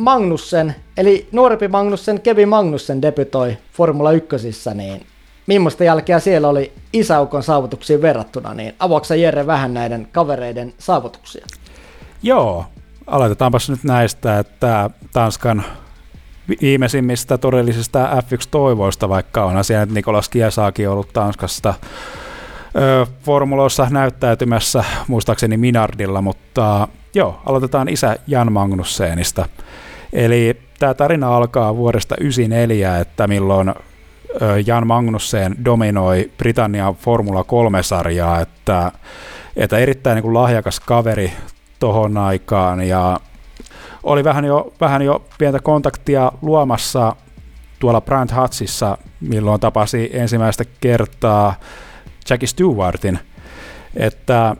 Magnussen, eli nuorempi Magnussen, Kevin Magnussen debytoi Formula 1, niin millaista jälkeä siellä oli isäukon saavutuksiin verrattuna, niin avauksa Jere vähän näiden kavereiden saavutuksia? Joo, aloitetaanpas nyt näistä, että Tanskan viimeisimmistä todellisista F1-toivoista, vaikka on asia, että Nikolas Kiesaakin ollut Tanskasta formuloissa näyttäytymässä, muistaakseni Minardilla, mutta joo, aloitetaan isä Jan Magnussenista. Eli tämä tarina alkaa vuodesta 1994, että milloin Jan Magnussen dominoi Britannian Formula 3-sarjaa, että, että erittäin niin kuin lahjakas kaveri tohon aikaan ja oli vähän jo, vähän jo pientä kontaktia luomassa tuolla Brand Hutsissa, milloin tapasi ensimmäistä kertaa Jackie Stewartin, että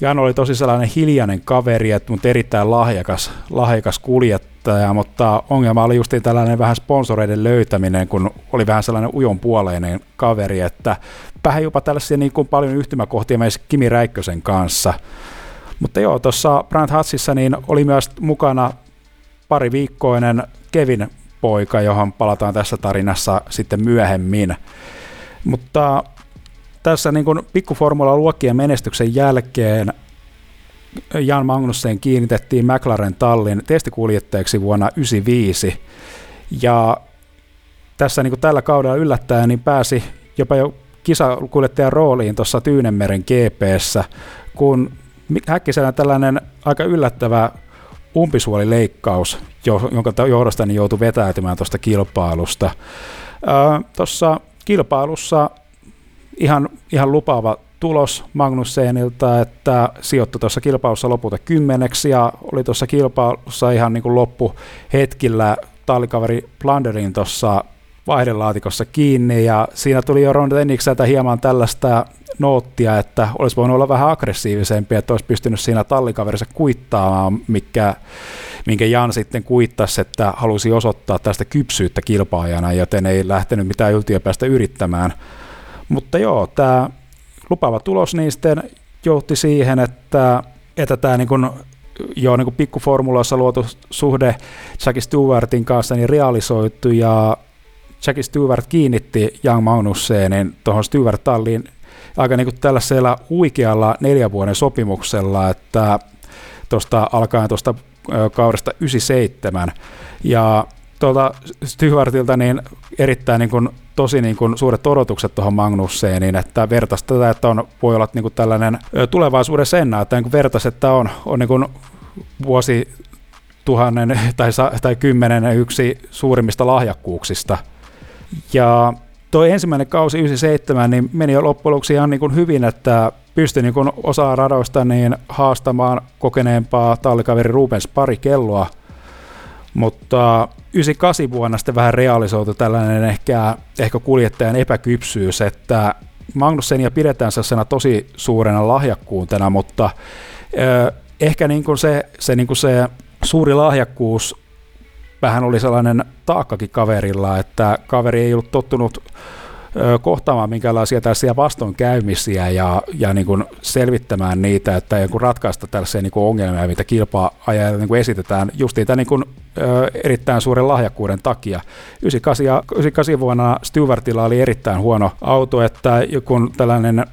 Jan oli tosi sellainen hiljainen kaveri, että, mutta erittäin lahjakas, lahjakas kuljettaja, mutta ongelma oli just tällainen vähän sponsoreiden löytäminen, kun oli vähän sellainen ujonpuoleinen kaveri, että vähän jopa tällaisia niin kuin paljon yhtymäkohtia meissä Kimi Räikkösen kanssa. Mutta joo, tuossa Brand Hutsissa niin oli myös mukana pari viikkoinen Kevin poika, johon palataan tässä tarinassa sitten myöhemmin. Mutta tässä niin kuin pikkuformula luokkien menestyksen jälkeen Jan Magnussen kiinnitettiin McLaren tallin testikuljettajaksi vuonna 1995. Ja tässä niin kuin tällä kaudella yllättäen niin pääsi jopa jo kisakuljettajan rooliin tuossa Tyynemeren GPssä, kun Häkkisellä tällainen aika yllättävä umpisuolileikkaus, jonka johdosta niin joutui vetäytymään tuosta kilpailusta. Tuossa kilpailussa ihan, ihan lupaava tulos Magnussenilta, että sijoittui tuossa kilpailussa lopulta kymmeneksi ja oli tuossa kilpailussa ihan niin kuin loppuhetkillä tallikaveri Planderin tuossa vaihdelaatikossa kiinni ja siinä tuli jo Ron Dennikseltä hieman tällaista noottia, että olisi voinut olla vähän aggressiivisempi, että olisi pystynyt siinä tallikaverissa kuittaamaan, mikä, minkä Jan sitten kuittasi, että halusi osoittaa tästä kypsyyttä kilpaajana, joten ei lähtenyt mitään yltiöpäästä yrittämään. Mutta joo, tämä lupaava tulos niin sitten johti siihen, että, että tämä niin kuin jo niin pikkuformuloissa luotu suhde Jackie Stewartin kanssa niin realisoitu ja Jackie Stewart kiinnitti Young Magnusseenin tuohon Stewart-talliin aika niin kuin tällaisella huikealla neljän vuoden sopimuksella, että tuosta alkaen tuosta kaudesta 97. Ja tuolta Stewartilta niin erittäin niin kuin, tosi niin kuin, suuret odotukset tuohon Magnusseen, niin että vertaisi tätä, että on, voi olla niin kuin tällainen tulevaisuuden senna, että niin vertaisi, että on, on niin kuin vuosi tuhannen tai, tai kymmenen yksi suurimmista lahjakkuuksista. Ja tuo ensimmäinen kausi 97 niin meni jo loppujen lopuksi ihan niin kuin hyvin, että pystyi niin kuin osaa radoista niin haastamaan kokeneempaa tallikaveri Rubens pari kelloa, mutta 98 vuonna sitten vähän realisoitu tällainen ehkä, ehkä kuljettajan epäkypsyys, että Magnussenia pidetään sellaisena tosi suurena lahjakkuutena, mutta eh, ehkä niin kuin se, se, niin kuin se suuri lahjakkuus vähän oli sellainen taakkakin kaverilla, että kaveri ei ollut tottunut kohtaamaan minkälaisia tällaisia vastoinkäymisiä ja, ja niin kuin selvittämään niitä, että joku ratkaista tällaisia niin kuin ongelmia, mitä kilpa-ajajille niin kuin esitetään just niitä niin kuin, erittäin suuren lahjakkuuden takia. 98, 98 vuonna Stewartilla oli erittäin huono auto, että kun tällainen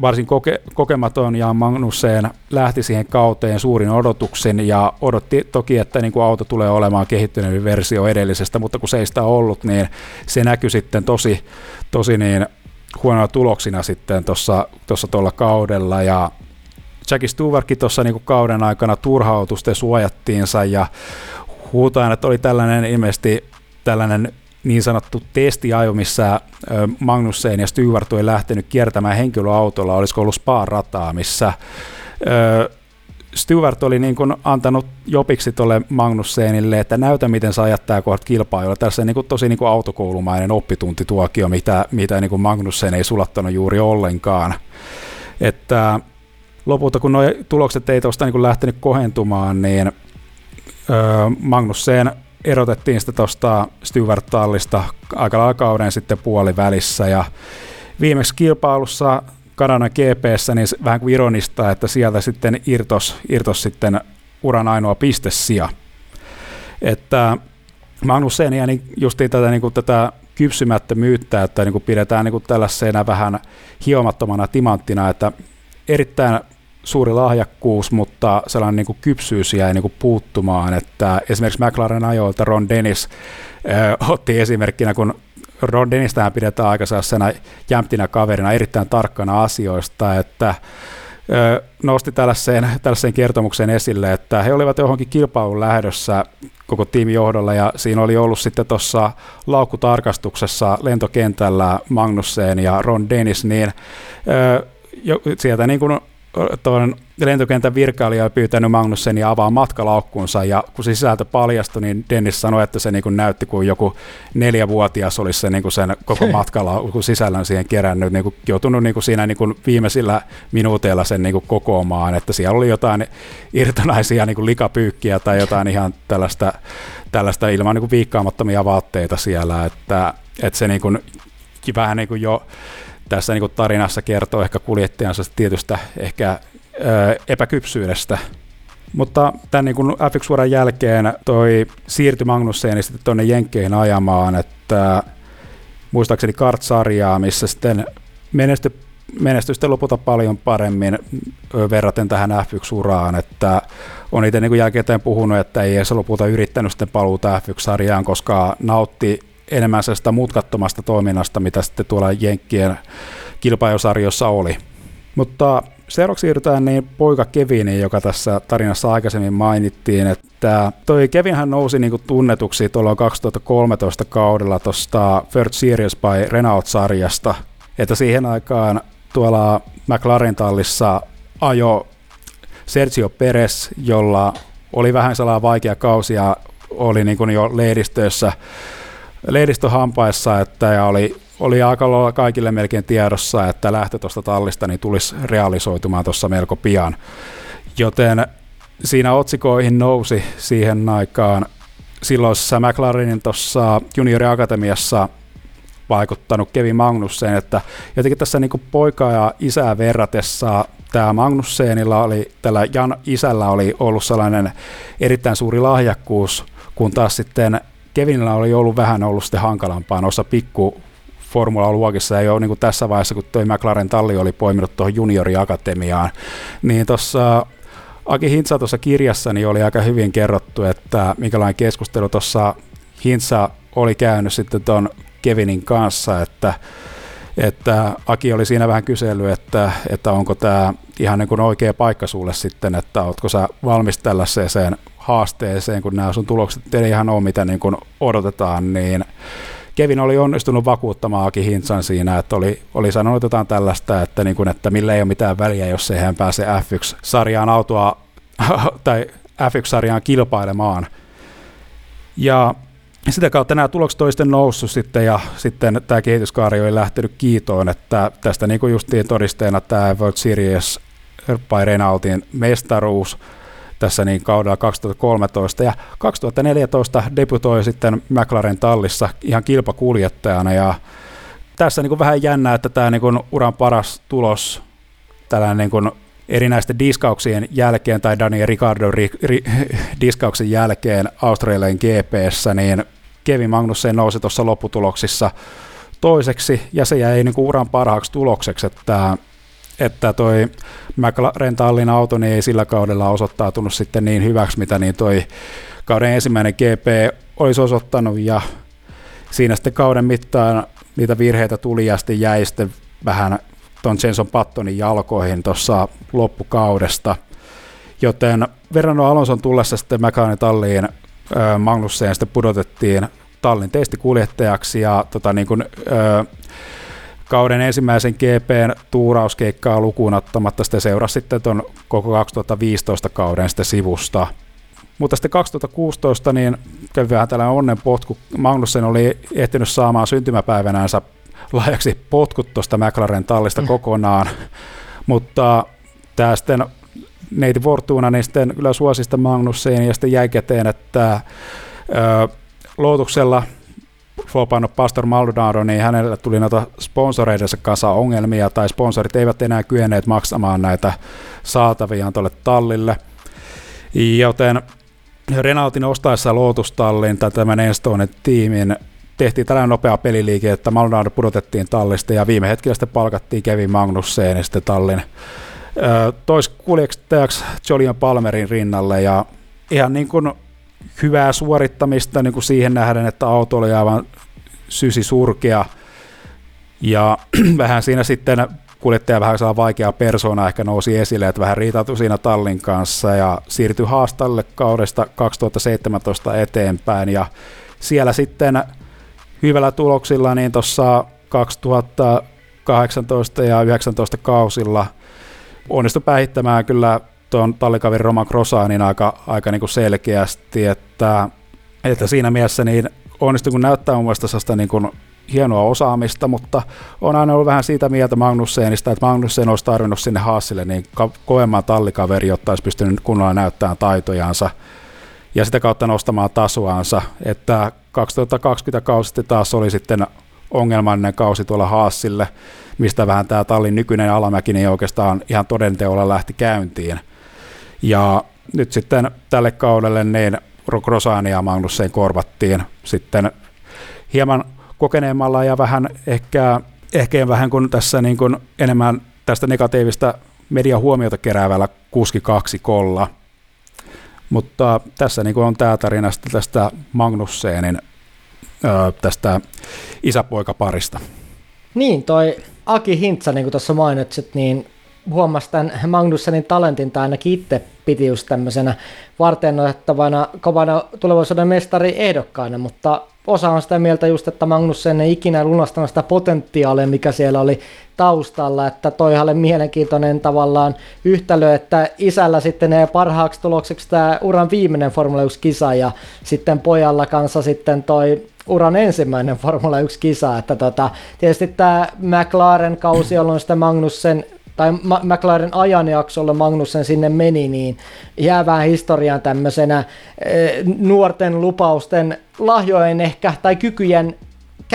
varsin koke, kokematon ja Magnussen lähti siihen kauteen suurin odotuksin ja odotti toki, että niin kuin auto tulee olemaan kehittynyt versio edellisestä, mutta kun se ei sitä ollut, niin se näkyi sitten tosi, tosi niin huonoa tuloksina sitten tuossa tuolla kaudella. Ja Jackie Stewartkin tuossa niin kauden aikana turhautusten suojattiinsa ja huutaan, että oli tällainen ilmeisesti tällainen niin sanottu testiajo, missä Magnussen ja Stewart oli lähtenyt kiertämään henkilöautolla, olisiko ollut Spa-rataa, missä Stewart oli niin kuin antanut jopiksi tuolle Magnussenille, että näytä miten sä ajat tämä kohta kilpailua. Tässä niin kuin tosi niin kuin autokoulumainen oppituntituokio, mitä, mitä niin kuin Magnussen ei sulattanut juuri ollenkaan. Että lopulta kun nuo tulokset ei tuosta niin lähtenyt kohentumaan, niin Magnussen erotettiin sitä tuosta Stewart-tallista aika lailla kauden sitten puolivälissä ja viimeksi kilpailussa Kanadan GPssä niin vähän kuin ironista, että sieltä sitten irtos, irtos sitten uran ainoa pistesija. Että Magnussenia niin justiin tätä, niin kuin tätä kypsymättömyyttä, että niin kuin pidetään niin kuin tällaisena vähän hiomattomana timanttina, että erittäin suuri lahjakkuus, mutta sellainen niin kuin kypsyys jäi niin kuin puuttumaan. Että esimerkiksi McLaren ajoilta Ron Dennis äh, otti esimerkkinä, kun Ron Dennistähän pidetään aika sellaisena jämptinä kaverina, erittäin tarkkana asioista, että äh, nosti tällaiseen, tällaiseen kertomukseen esille, että he olivat johonkin kilpailun lähdössä koko tiimin johdolla ja siinä oli ollut sitten tuossa laukkutarkastuksessa lentokentällä Magnussen ja Ron Dennis, niin jo, sieltä niin kuin lentokentän virkailija oli pyytänyt Magnussenia avaa matkalaukkunsa, ja kun se sisältö paljastui, niin Dennis sanoi, että se niin kuin näytti kuin joku neljävuotias olisi se, niin kuin sen koko matkalaukun sisällön siihen kerännyt, niin kuin joutunut niin kuin siinä niin kuin viimeisillä minuuteilla sen niin kuin kokoamaan, että siellä oli jotain irtonaisia niin kuin likapyykkiä tai jotain ihan tällaista, tällaista ilman niin kuin viikkaamattomia vaatteita siellä, että, että se niin kuin, vähän niin kuin jo tässä niin kuin tarinassa kertoo ehkä kuljettajansa tietystä ehkä ö, epäkypsyydestä. Mutta tämän niin F1-vuoden jälkeen toi siirtyi Magnusseen sitten tuonne Jenkkeihin ajamaan, että muistaakseni kart-sarjaa, missä sitten menestyi sitten lopulta paljon paremmin verraten tähän F1-uraan, että on itse niin jälkeen puhunut, että ei edes lopulta yrittänyt sitten paluuta F1-sarjaan, koska nautti enemmän sellaista mutkattomasta toiminnasta, mitä sitten tuolla Jenkkien kilpailusarjossa oli. Mutta seuraavaksi siirrytään niin poika Keviniin, joka tässä tarinassa aikaisemmin mainittiin, että toi Kevinhän nousi niin tunnetuksi tuolla 2013 kaudella tuosta Third Series by Renault-sarjasta, että siihen aikaan tuolla McLaren tallissa ajo Sergio Perez, jolla oli vähän sellainen vaikea kausi ja oli niin jo lehdistössä, lehdistöhampaissa, että ja oli, oli aika lailla kaikille melkein tiedossa, että lähtö tuosta tallista niin tulisi realisoitumaan tuossa melko pian. Joten siinä otsikoihin nousi siihen aikaan silloisessa McLarenin tuossa junioriakatemiassa vaikuttanut Kevin Magnussen, että jotenkin tässä niin poikaa ja isää verratessa tämä Magnusseenilla oli, tällä Jan isällä oli ollut sellainen erittäin suuri lahjakkuus, kun taas sitten Kevinillä oli ollut vähän ollut sitten hankalampaa noissa pikku formula-luokissa, ei ole niin kuin tässä vaiheessa, kun toi McLaren talli oli poiminut tuohon junioriakatemiaan, niin tuossa Aki Hintsa tuossa kirjassa niin oli aika hyvin kerrottu, että minkälainen keskustelu tuossa Hintsa oli käynyt sitten tuon Kevinin kanssa, että että Aki oli siinä vähän kysellyt, että, että onko tämä ihan niin kuin oikea paikka sulle sitten, että ootko sä valmis tällaiseen haasteeseen, kun nämä sun tulokset ei ihan ole mitä niin kuin odotetaan, niin Kevin oli onnistunut vakuuttamaan Hintsan siinä, että oli, oli sanonut jotain tällaista, että, niin kuin, että millä ei ole mitään väliä, jos ei hän pääse F1-sarjaan autoa [LAUGHS] tai F1-sarjaan kilpailemaan. Ja sitä kautta nämä tulokset on sitten noussut sitten ja sitten tämä kehityskaari oli lähtenyt kiitoon, että tästä niin kuin justiin todisteena tämä World Series by Renaultin mestaruus tässä niin kaudella 2013 ja 2014 debutoi sitten McLaren tallissa ihan kilpakuljettajana. Ja tässä niin kuin vähän jännää, että tämä niin kuin uran paras tulos tällainen niin kuin erinäisten diskauksien jälkeen tai Daniel Ricardo ri, ri, [LAUGHS] diskauksen jälkeen Australian GPssä, niin Kevin Magnussen nousi tuossa lopputuloksissa toiseksi, ja se jäi niin kuin uran parhaaksi tulokseksi, että, että toi McLaren Tallin auto niin ei sillä kaudella osoittautunut sitten niin hyväksi, mitä niin toi kauden ensimmäinen GP olisi osoittanut, ja siinä sitten kauden mittaan niitä virheitä tuli, ja sitten jäi sitten vähän tuon Jenson Pattonin jalkoihin tuossa loppukaudesta, joten Verano Alonson tullessa sitten McLaren Talliin Magnussen sitten pudotettiin tallin testikuljettajaksi ja tota, niin kuin, ö, kauden ensimmäisen GPn tuurauskeikkaa lukuun ottamatta sitten seurasi sitten tuon koko 2015 kauden sitten sivusta. Mutta sitten 2016 niin kävi vähän tällainen onnenpotku. Magnussen oli ehtinyt saamaan syntymäpäivänänsä laajaksi potkut tuosta McLaren tallista mm. kokonaan, mutta tämä sitten neiti Fortuna, niin sitten kyllä suosista Magnusseen ja sitten jäi käteen, että ö, Lootuksella flopannut Pastor Maldonado, niin hänellä tuli noita sponsoreidensa kanssa ongelmia, tai sponsorit eivät enää kyenneet maksamaan näitä saataviaan tuolle tallille. Joten Renaultin ostaessa Lotus-tallin tai tämän Enstonen tiimin tehtiin tällainen nopea peliliike, että Maldonado pudotettiin tallista ja viime hetkellä sitten palkattiin Kevin Magnussen sitten tallin toiskuljettajaksi Jolion Palmerin rinnalle ja ihan niin kuin hyvää suorittamista niin kuin siihen nähden, että auto oli aivan sysi surkea. Ja [CLEARS THROAT] vähän siinä sitten kuljettaja vähän saa vaikea persona ehkä nousi esille, että vähän riitautui siinä tallin kanssa ja siirtyi haastalle kaudesta 2017 eteenpäin. Ja siellä sitten hyvällä tuloksilla niin tuossa 2018 ja 2019 kausilla – onnistui päihittämään kyllä tuon tallikaverin Roma Crossanin aika, aika niin kuin selkeästi, että, että siinä mielessä niin onnistui kun näyttää mun mielestä niin kuin hienoa osaamista, mutta on aina ollut vähän siitä mieltä Magnussenista, että Magnussen olisi tarvinnut sinne Haasille niin kovemman tallikaveri, jotta olisi pystynyt kunnolla näyttämään taitojansa ja sitä kautta nostamaan tasoansa, että 2020 kausi taas oli sitten ongelmallinen kausi tuolla Haasille, mistä vähän tämä tallin nykyinen alamäki niin oikeastaan ihan todenteolla lähti käyntiin. Ja nyt sitten tälle kaudelle niin Rosani ja Magnussen korvattiin sitten hieman kokeneemmalla ja vähän ehkä, ehkä vähän kuin tässä niin kuin enemmän tästä negatiivista median huomiota keräävällä kuski kaksi kolla. Mutta tässä niin kuin on tämä tarina tästä Magnussenin ö, tästä isäpoikaparista. Niin, toi Aki Hintsa, niin kuin tuossa mainitsit, niin huomasi tämän Magnussenin talentin, tai ainakin itse piti just tämmöisenä varten kovana tulevaisuuden mestari ehdokkaana, mutta osa on sitä mieltä just, että Magnussen ei ikinä lunastanut sitä potentiaalia, mikä siellä oli taustalla, että toi oli mielenkiintoinen tavallaan yhtälö, että isällä sitten ne parhaaksi tulokseksi tämä uran viimeinen Formula 1-kisa ja sitten pojalla kanssa sitten toi uran ensimmäinen [LAUGHS] Formula 1-kisa, että tota, tietysti tämä McLaren-kausi, jolloin sitten Magnussen tai McLaren ajanjaksolla Magnussen sinne meni, niin jäävään historiaan tämmöisenä eh, nuorten lupausten lahjojen ehkä tai kykyjen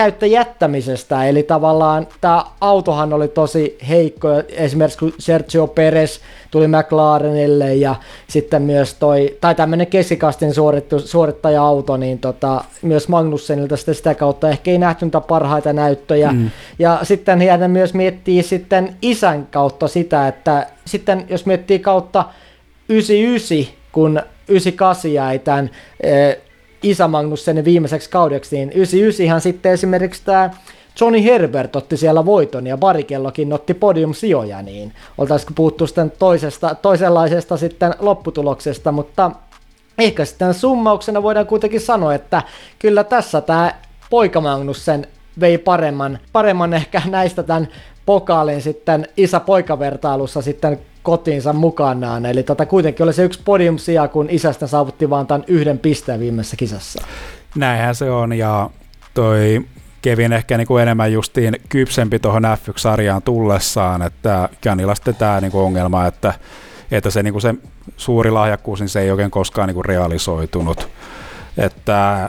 käyttä jättämisestä, eli tavallaan tämä autohan oli tosi heikko, esimerkiksi kun Sergio Perez tuli McLarenille ja sitten myös toi, tai tämmöinen keskikastin suorittu, suorittaja-auto, niin tota, myös Magnussenilta sitten sitä kautta ehkä ei nähty niitä parhaita näyttöjä. Mm. Ja sitten jäädä myös miettii sitten isän kautta sitä, että sitten jos miettii kautta 99, kun 98 jäi tämän eh, isä Magnussenin viimeiseksi kaudeksi, niin 99 sitten esimerkiksi tämä Johnny Herbert otti siellä voiton ja Barikellokin otti podium-sijoja, niin oltaisiko puhuttu sitten toisesta, toisenlaisesta sitten lopputuloksesta, mutta ehkä sitten summauksena voidaan kuitenkin sanoa, että kyllä tässä tämä poika Magnussen vei paremman, paremman ehkä [LAUGHS] näistä tämän pokaalin sitten isä-poikavertailussa sitten kotiinsa mukanaan. Eli tota, kuitenkin oli se yksi podium sija, kun isästä saavutti vaan tämän yhden pisteen viimeisessä kisassa. Näinhän se on, ja toi Kevin ehkä niin kuin enemmän justiin kypsempi tuohon F1-sarjaan tullessaan, että Janilla sitten tämä niin kuin ongelma, että, että se, niin kuin se suuri lahjakkuus, niin se ei oikein koskaan niin kuin realisoitunut. Että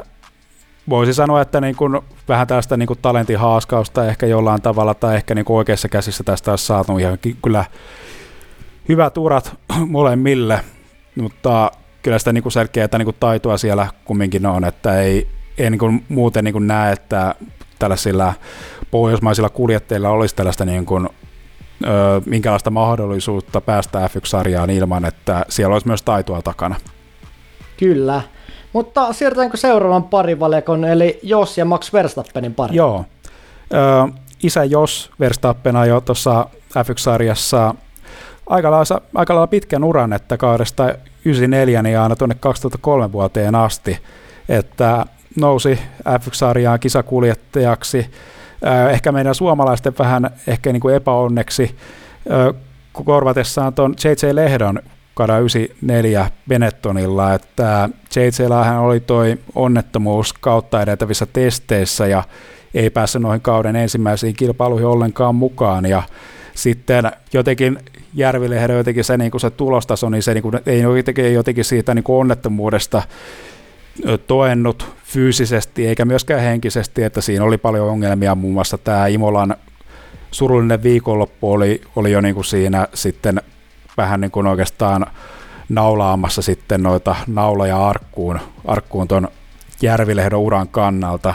voisi sanoa, että niin kuin vähän tästä niin kuin talentin haaskausta ehkä jollain tavalla tai ehkä niin kuin oikeassa käsissä tästä olisi saatu ihan kyllä hyvät urat [CLEARS THROAT] molemmille, mutta kyllä sitä niin kuin selkeää niin kuin taitoa siellä kumminkin on, että ei, ei niin kuin muuten niin kuin näe, että tällaisilla pohjoismaisilla kuljettajilla olisi tällaista niin kuin, ö, minkälaista mahdollisuutta päästä F1-sarjaan ilman, että siellä olisi myös taitoa takana. Kyllä. Mutta siirrytäänkö seuraavan parivalekon, eli Jos ja Max Verstappenin pari? Joo. Ö, isä Jos Verstappen ajoi tuossa F1-sarjassa aika lailla, aika lailla pitkän uran, että kaudesta 94 niin aina tuonne 2003 vuoteen asti, että nousi F1-sarjaan kisakuljettajaksi. Ehkä meidän suomalaisten vähän ehkä niin kuin epäonneksi korvatessaan tuon J.J. Lehdon kada 94 Benettonilla, että JJ oli toi onnettomuus kautta edeltävissä testeissä ja ei päässyt noihin kauden ensimmäisiin kilpailuihin ollenkaan mukaan ja sitten jotenkin Järvilehden jotenkin se, niin kuin se tulostaso, niin se niin kuin, ei jotenkin, jotenkin siitä niin kuin onnettomuudesta toennut fyysisesti eikä myöskään henkisesti, että siinä oli paljon ongelmia, muun muassa tämä Imolan surullinen viikonloppu oli, oli jo niin kuin siinä sitten vähän niin kuin oikeastaan naulaamassa sitten noita nauloja arkkuun, arkkuun ton Järvilehdon uran kannalta.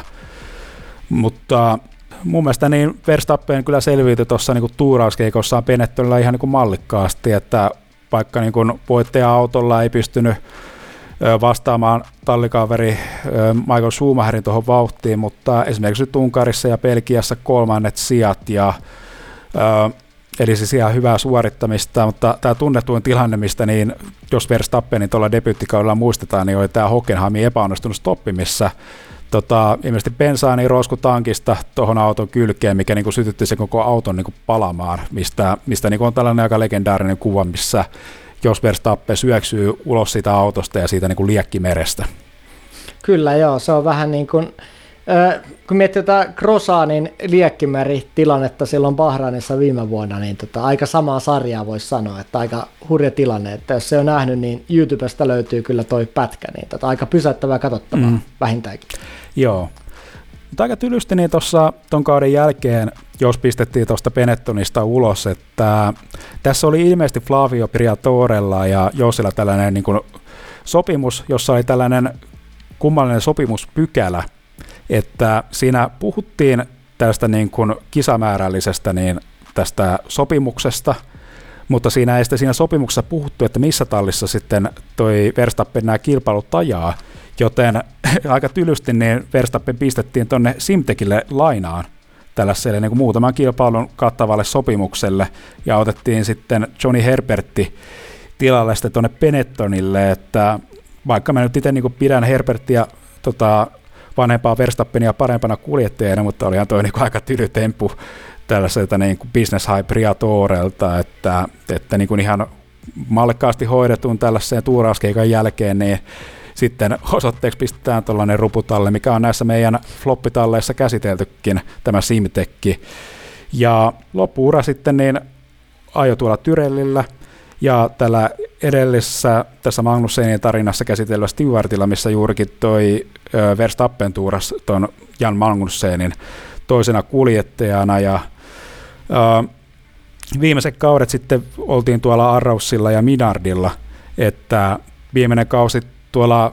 Mutta mun mielestä niin Verstappen kyllä selviytyi tuossa niin tuurauskeikossaan Benettonilla ihan niin mallikkaasti, että vaikka niin kuin voittaja-autolla ei pystynyt vastaamaan tallikaveri Michael Schumacherin tuohon vauhtiin, mutta esimerkiksi Tunkarissa ja Belgiassa kolmannet sijat ja Eli siis ihan hyvää suorittamista, mutta tämä tunnetuin tilanne, mistä niin, jos Verstappenin tuolla debyyttikaudella muistetaan, niin oli tämä Hockenheimin epäonnistunut stoppi, missä tota, ilmeisesti bensaani niin rosku tankista tuohon auton kylkeen, mikä niin sytytti se koko auton niin kuin palamaan, mistä, mistä niin kuin on tällainen aika legendaarinen kuva, missä jos Verstappen syöksyy ulos siitä autosta ja siitä niin kuin liekkimerestä. Kyllä joo, se on vähän niin kuin, äh, kun miettii tätä Grosaanin liekkimäri-tilannetta silloin Bahrainissa viime vuonna, niin tota, aika samaa sarjaa voisi sanoa, että aika hurja tilanne, että jos se on nähnyt, niin YouTubesta löytyy kyllä toi pätkä, niin tota, aika pysäyttävää katsottavaa mm. vähintäänkin. Joo. Mutta aika tylysti niin tuossa ton kauden jälkeen, jos pistettiin tuosta Benettonista ulos, että tässä oli ilmeisesti Flavio Priatorella ja Josilla tällainen niin kuin sopimus, jossa oli tällainen kummallinen sopimuspykälä, että siinä puhuttiin tästä niin kuin kisamäärällisestä niin tästä sopimuksesta, mutta siinä ei sitten siinä sopimuksessa puhuttu, että missä tallissa sitten toi Verstappen nämä kilpailut ajaa, joten [LAUGHS] aika tylysti, niin Verstappen pistettiin tuonne Simtekille lainaan tällaiselle niin kuin muutaman kilpailun kattavalle sopimukselle, ja otettiin sitten Johnny Herbertti tilalle sitten tuonne Penettonille, että vaikka mä nyt itse niin pidän Herberttiä tota, vanhempaa Verstappenia parempana kuljettajana, mutta olihan toi niin aika tyly temppu tällaiselta niin kuin business high Priatorelta, että, että niin kuin ihan mallikkaasti hoidetun tällaiseen tuurauskeikan jälkeen, niin sitten osoitteeksi pistetään tuollainen ruputalle, mikä on näissä meidän floppitalleissa käsiteltykin, tämä Simtekki. Ja loppuura sitten niin ajo tuolla Tyrellillä, ja tällä edellisessä tässä Magnussenin tarinassa käsitellyllä Stewartilla, missä juurikin toi Verstappen tuuras tuon Jan Magnussenin toisena kuljettajana ja uh, viimeiset kaudet sitten oltiin tuolla Arraussilla ja Minardilla, että viimeinen kausi tuolla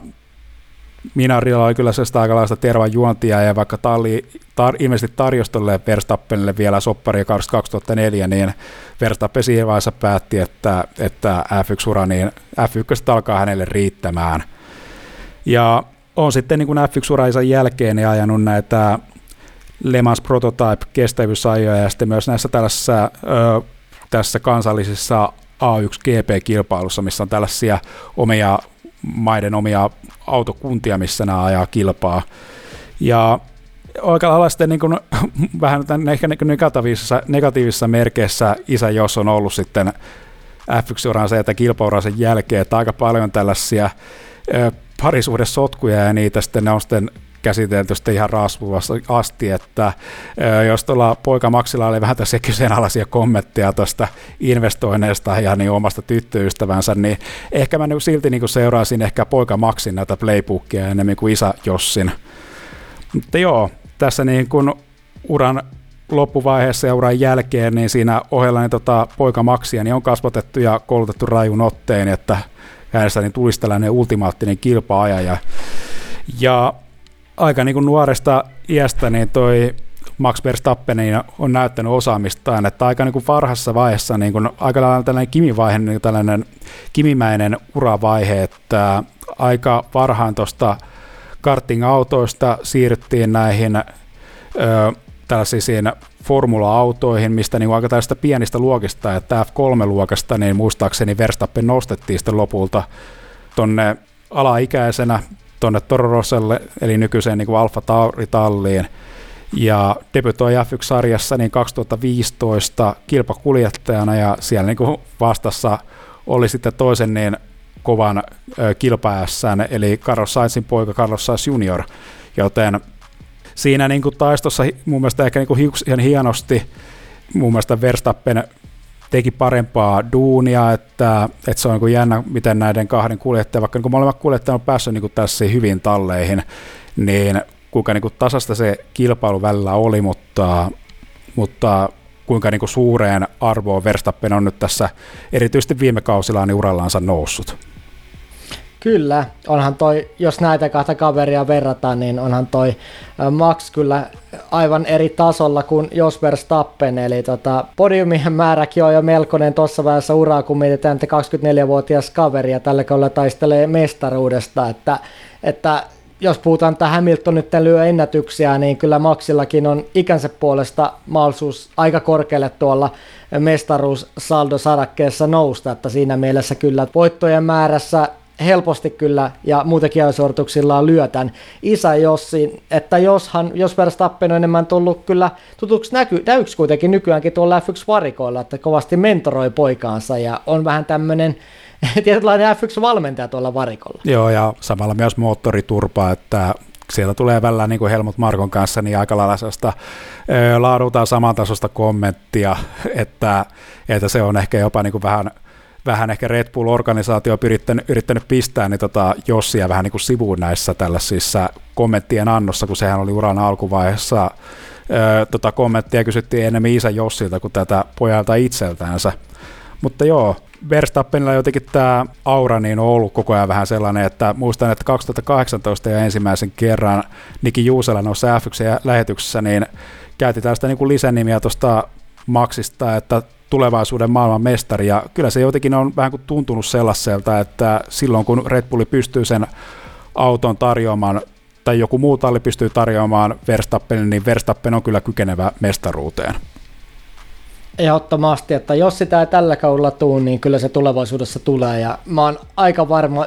Minarilla oli kyllä sellaista aikalaista tervan juontia, ja vaikka talli tar, ilmeisesti tarjosi tuolle Verstappenille vielä soppari 2004, niin Verstappen siihen vaiheessa päätti, että, että F1-ura, niin F1 alkaa hänelle riittämään. Ja on sitten niin kuin F1-uraisen jälkeen niin ajanut näitä Le Mans Prototype kestävyysajoja ja sitten myös näissä tällaisissa ö, tässä kansallisissa A1 GP-kilpailussa, missä on tällaisia omia maiden omia autokuntia, missä nämä ajaa kilpaa. Ja oikealla lailla sitten niin kuin, [LAUGHS] vähän tämän ehkä niin negatiivisessa, negatiivisessa merkeissä isä jos on ollut sitten F1-uransa ja kilpauransa jälkeen, että aika paljon tällaisia parisuhdesotkuja ja niitä sitten ne on sitten käsitelty sitten ihan rasvuvassa asti, että jos tuolla poika Maksilla oli vähän tässä kyseenalaisia kommentteja tuosta investoinneista ja niin omasta tyttöystävänsä, niin ehkä mä silti niin seuraisin ehkä poika Maksin näitä playbookia enemmän kuin isä Jossin. Mutta joo, tässä niin kuin uran loppuvaiheessa ja uran jälkeen, niin siinä ohella niin tota, poika Maksia niin on kasvatettu ja koulutettu rajun otteen, että hänestä niin tulisi tällainen ultimaattinen kilpaaja. Ja aika niin kuin nuoresta iästä niin toi Max Verstappen niin on näyttänyt osaamistaan, että aika niin kuin varhassa vaiheessa, niin kuin, aika lailla tällainen kimivaihe, niin tällainen kimimäinen uravaihe, että aika varhain tuosta karting-autoista siirryttiin näihin ö, tällaisiin formula-autoihin, mistä niin aika tällaista pienistä luokista, että F3-luokasta, niin muistaakseni Verstappen nostettiin sitten lopulta tonne alaikäisenä tuonne Toro Rosselle, eli nykyiseen niin Alfa Tauri-talliin, ja debytoi F1-sarjassa niin 2015 kilpakuljettajana, ja siellä niin vastassa oli sitten toisen niin kovan kilpaässän, eli Carlos Sainzin poika Carlos Sainz Junior, joten siinä niin kuin taistossa mun mielestä ehkä niin kuin ihan hienosti mun mielestä Verstappen teki parempaa duunia, että, että se on niin jännä, miten näiden kahden kuljettajan, vaikka niin molemmat kuljettajat on päässyt niin tässä hyvin talleihin, niin kuinka niin kuin tasasta se kilpailu välillä oli, mutta, mutta kuinka niin kuin suureen arvoon Verstappen on nyt tässä erityisesti viime kausillaan niin urallansa noussut. Kyllä, onhan toi, jos näitä kahta kaveria verrataan, niin onhan toi Max kyllä aivan eri tasolla kuin Jos Verstappen, eli tota, podiumien määräkin on jo melkoinen tuossa vaiheessa uraa, kun mietitään, että 24-vuotias kaveri ja tällä kaudella taistelee mestaruudesta, että, että jos puhutaan, että Hamilton nyt lyö ennätyksiä, niin kyllä Maxillakin on ikänsä puolesta mahdollisuus aika korkealle tuolla mestaruus saldo sarakkeessa nousta, että siinä mielessä kyllä voittojen määrässä helposti kyllä ja muutenkin ajosuorituksillaan lyötän isä Jossi, että joshan, jos Verstappen on enemmän tullut kyllä tutuksi näky, näyksi kuitenkin nykyäänkin tuolla F1-varikoilla, että kovasti mentoroi poikaansa ja on vähän tämmöinen [LAUGHS] tietynlainen F1-valmentaja tuolla varikolla. Joo, ja samalla myös moottoriturpa, että sieltä tulee välillä niin kuin Helmut Markon kanssa niin aika lailla sellaista laadultaan samantasosta kommenttia, [LAUGHS] että, että se on ehkä jopa niin kuin vähän – vähän ehkä Red Bull-organisaatio yrittänyt, yrittänyt pistää niin tota Jossia vähän niin kuin sivuun näissä tällaisissa kommenttien annossa, kun sehän oli uran alkuvaiheessa. Öö, tota kommenttia kysyttiin enemmän isä Jossilta kuin tätä pojalta itseltäänsä. Mutta joo, Verstappenilla jotenkin tämä aura niin on ollut koko ajan vähän sellainen, että muistan, että 2018 ja ensimmäisen kerran Niki Juusela noissa F1-lähetyksessä, niin käytti tästä niin kuin lisänimiä tuosta Maxista, että tulevaisuuden maailman mestari, ja kyllä se jotenkin on vähän kuin tuntunut sellaiselta, että silloin kun Red Bulli pystyy sen auton tarjoamaan tai joku muu talli pystyy tarjoamaan Verstappenin, niin Verstappen on kyllä kykenevä mestaruuteen. Ehdottomasti, että jos sitä ei tällä kaudella tule, niin kyllä se tulevaisuudessa tulee. Ja mä oon aika varma,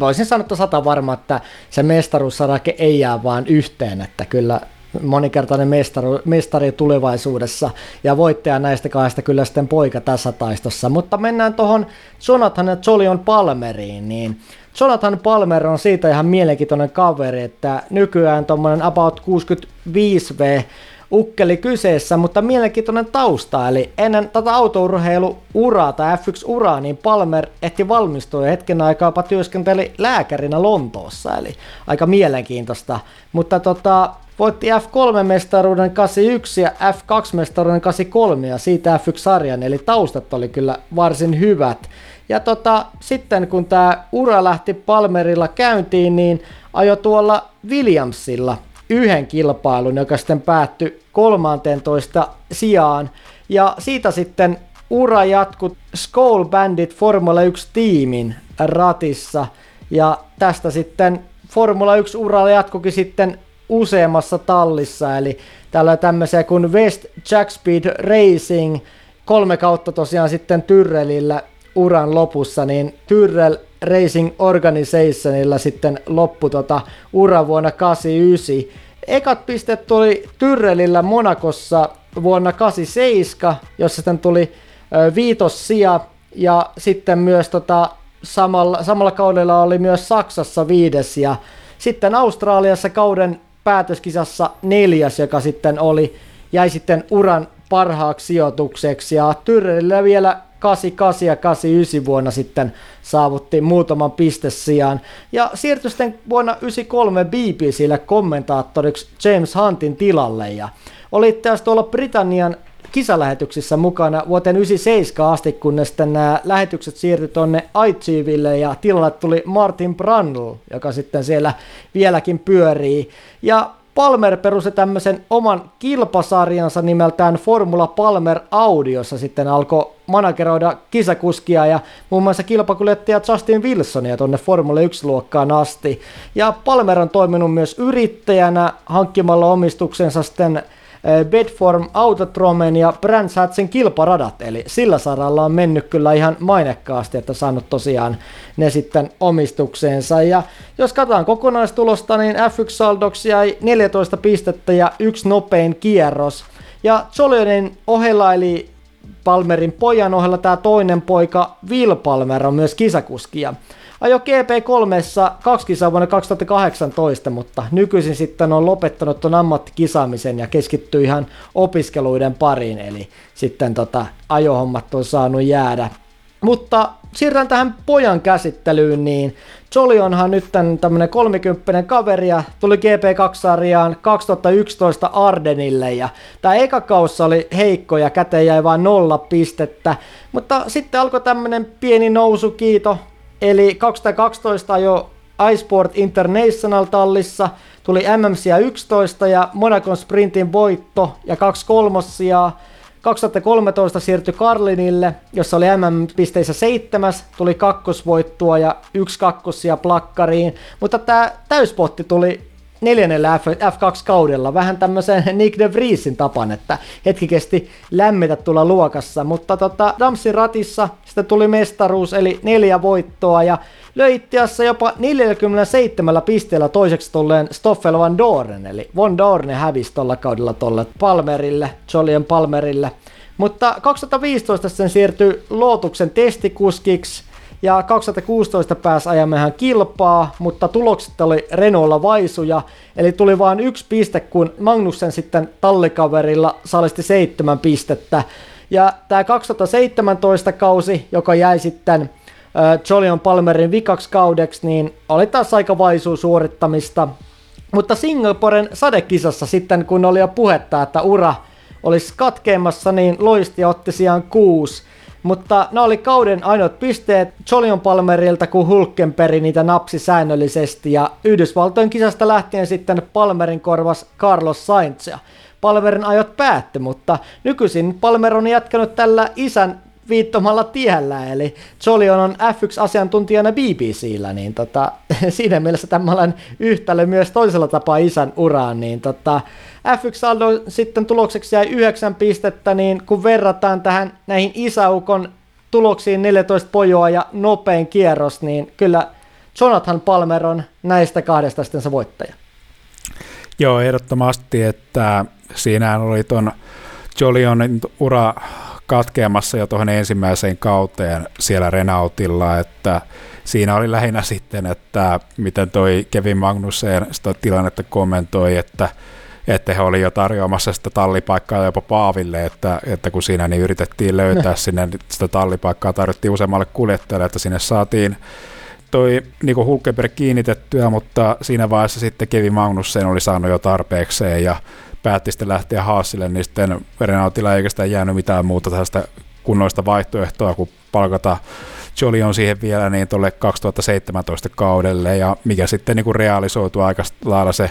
voisin sanoa, sata varma, että se mestaruussarake ei jää vaan yhteen, että kyllä monikertainen mestari, mestari tulevaisuudessa ja voittaja näistä kahdesta kyllä sitten poika tässä taistossa. Mutta mennään tuohon Jonathan ja Jolion Palmeriin, niin Jonathan Palmer on siitä ihan mielenkiintoinen kaveri, että nykyään tuommoinen about 65V ukkeli kyseessä, mutta mielenkiintoinen tausta. Eli ennen tätä autourheiluuraa tai F1-uraa, niin Palmer ehti valmistua ja hetken aikaa jopa työskenteli lääkärinä Lontoossa, eli aika mielenkiintoista. Mutta tota, voitti F3-mestaruuden 81 ja F2-mestaruuden 83 ja siitä F1-sarjan, eli taustat oli kyllä varsin hyvät. Ja tota, sitten kun tämä ura lähti Palmerilla käyntiin, niin ajo tuolla Williamsilla yhden kilpailun, joka sitten päättyi 13 sijaan. Ja siitä sitten ura jatkui Skull Bandit Formula 1-tiimin ratissa. Ja tästä sitten Formula 1-uralla jatkukin sitten useammassa tallissa, eli täällä tämmöisiä kuin West Jack Speed Racing, kolme kautta tosiaan sitten Tyrrellillä uran lopussa, niin Tyrrell Racing Organizationilla sitten loppu tota ura vuonna 89. Ekat pistet tuli Tyrrellillä Monakossa vuonna 87, jossa sitten tuli viitossija ja sitten myös tota, samalla, samalla kaudella oli myös Saksassa viides ja sitten Australiassa kauden päätöskisassa neljäs, joka sitten oli, jäi sitten uran parhaaksi sijoitukseksi. Ja Tyrrellillä vielä 88 ja 89 vuonna sitten saavutti muutaman pistesijaan ja siirtyi sitten vuonna 93 BBClle kommentaattoriksi James Huntin tilalle. Ja oli tässä tuolla Britannian kisalähetyksissä mukana vuoteen 97 asti, kunnes nämä lähetykset siirtyi tuonne ITVille ja tilalle tuli Martin Brundle, joka sitten siellä vieläkin pyörii. Ja Palmer perusti tämmöisen oman kilpasarjansa nimeltään Formula Palmer Audiossa sitten alkoi manageroida kisakuskia ja muun muassa kilpakuljettaja Justin Wilsonia tuonne Formula 1-luokkaan asti. Ja Palmer on toiminut myös yrittäjänä hankkimalla omistuksensa sitten Bedform Autotromen ja Brands Hatchin kilparadat, eli sillä saralla on mennyt kyllä ihan mainekkaasti, että saanut tosiaan ne sitten omistukseensa. Ja jos katsotaan kokonaistulosta, niin F1-saldoksi jäi 14 pistettä ja yksi nopein kierros. Ja Jolionin ohella, eli Palmerin pojan ohella tämä toinen poika Will Palmer on myös kisakuskia. Ajo GP3 kaksi kisaa vuonna 2018, mutta nykyisin sitten on lopettanut tuon ammattikisaamisen ja keskittyy ihan opiskeluiden pariin, eli sitten tota, ajohommat on saanut jäädä. Mutta siirrytään tähän pojan käsittelyyn, niin Joli onhan nyt tämmönen 30 kaveri ja tuli GP2-sarjaan 2011 Ardenille ja tämä eka kaussa oli heikko ja käteen jäi vain nolla pistettä, mutta sitten alkoi tämmönen pieni nousu kiito Eli 2012 jo iSport International tallissa tuli MMC 11 ja Monacon Sprintin voitto ja kaksi kolmossia. 2013 siirtyi Karlinille, jossa oli MM-pisteissä seitsemäs, tuli kakkosvoittua ja yksi kakkosia plakkariin, mutta tämä täyspotti tuli neljännellä F, F2-kaudella vähän tämmöisen Nick de Vriesin tapan, että hetki kesti lämmitä tulla luokassa, mutta tota, Damsin ratissa sitten tuli mestaruus, eli neljä voittoa, ja löi itse jopa 47 pisteellä toiseksi tulleen Stoffel Van Doren, eli Van Doren hävisi tuolla kaudella tuolle Palmerille, Jolien Palmerille, mutta 2015 sen siirtyi Lootuksen testikuskiksi, ja 2016 pääsi ajamaan kilpaa, mutta tulokset oli Renaultilla vaisuja, eli tuli vain yksi piste, kun Magnussen sitten tallikaverilla salisti seitsemän pistettä. Ja tämä 2017 kausi, joka jäi sitten Jolion Palmerin vikaksi kaudeksi, niin oli taas aika vaisua suorittamista. Mutta Singaporen sadekisassa sitten, kun oli jo puhetta, että ura olisi katkeamassa, niin loisti otti sijaan kuusi. Mutta ne oli kauden ainoat pisteet Jolion Palmerilta, kun Hulkenberg niitä napsi säännöllisesti. Ja Yhdysvaltojen kisasta lähtien sitten Palmerin korvas Carlos Sainzia. Palmerin ajot päättyi, mutta nykyisin Palmer on jatkanut tällä isän viittomalla tiellä, eli Jolion on F1-asiantuntijana BBCllä, niin tota, [LAUGHS] siinä mielessä tämmöinen yhtälö myös toisella tapaa isän uraan, niin tota, F1-saldo sitten tulokseksi jäi 9 pistettä, niin kun verrataan tähän näihin isäukon tuloksiin 14 pojoa ja nopein kierros, niin kyllä Jonathan Palmer on näistä kahdesta sitten se voittaja. Joo, ehdottomasti, että siinä oli tuon Jolionin ura katkeamassa jo tuohon ensimmäiseen kauteen siellä Renaultilla, että siinä oli lähinnä sitten, että miten toi Kevin Magnussen sitä tilannetta kommentoi, että että he oli jo tarjoamassa sitä tallipaikkaa jopa Paaville, että, että kun siinä niin yritettiin löytää [LAUGHS] sinne sitä tallipaikkaa, tarjottiin useammalle kuljettajalle, että sinne saatiin toi niin Hulkenberg kiinnitettyä, mutta siinä vaiheessa sitten Kevin Magnussen oli saanut jo tarpeekseen ja päätti sitten lähteä Haasille, niin sitten Renaultilla ei oikeastaan jäänyt mitään muuta tästä kunnoista vaihtoehtoa, kuin palkata Joli on siihen vielä niin tuolle 2017 kaudelle, ja mikä sitten niin kuin realisoitu aika lailla se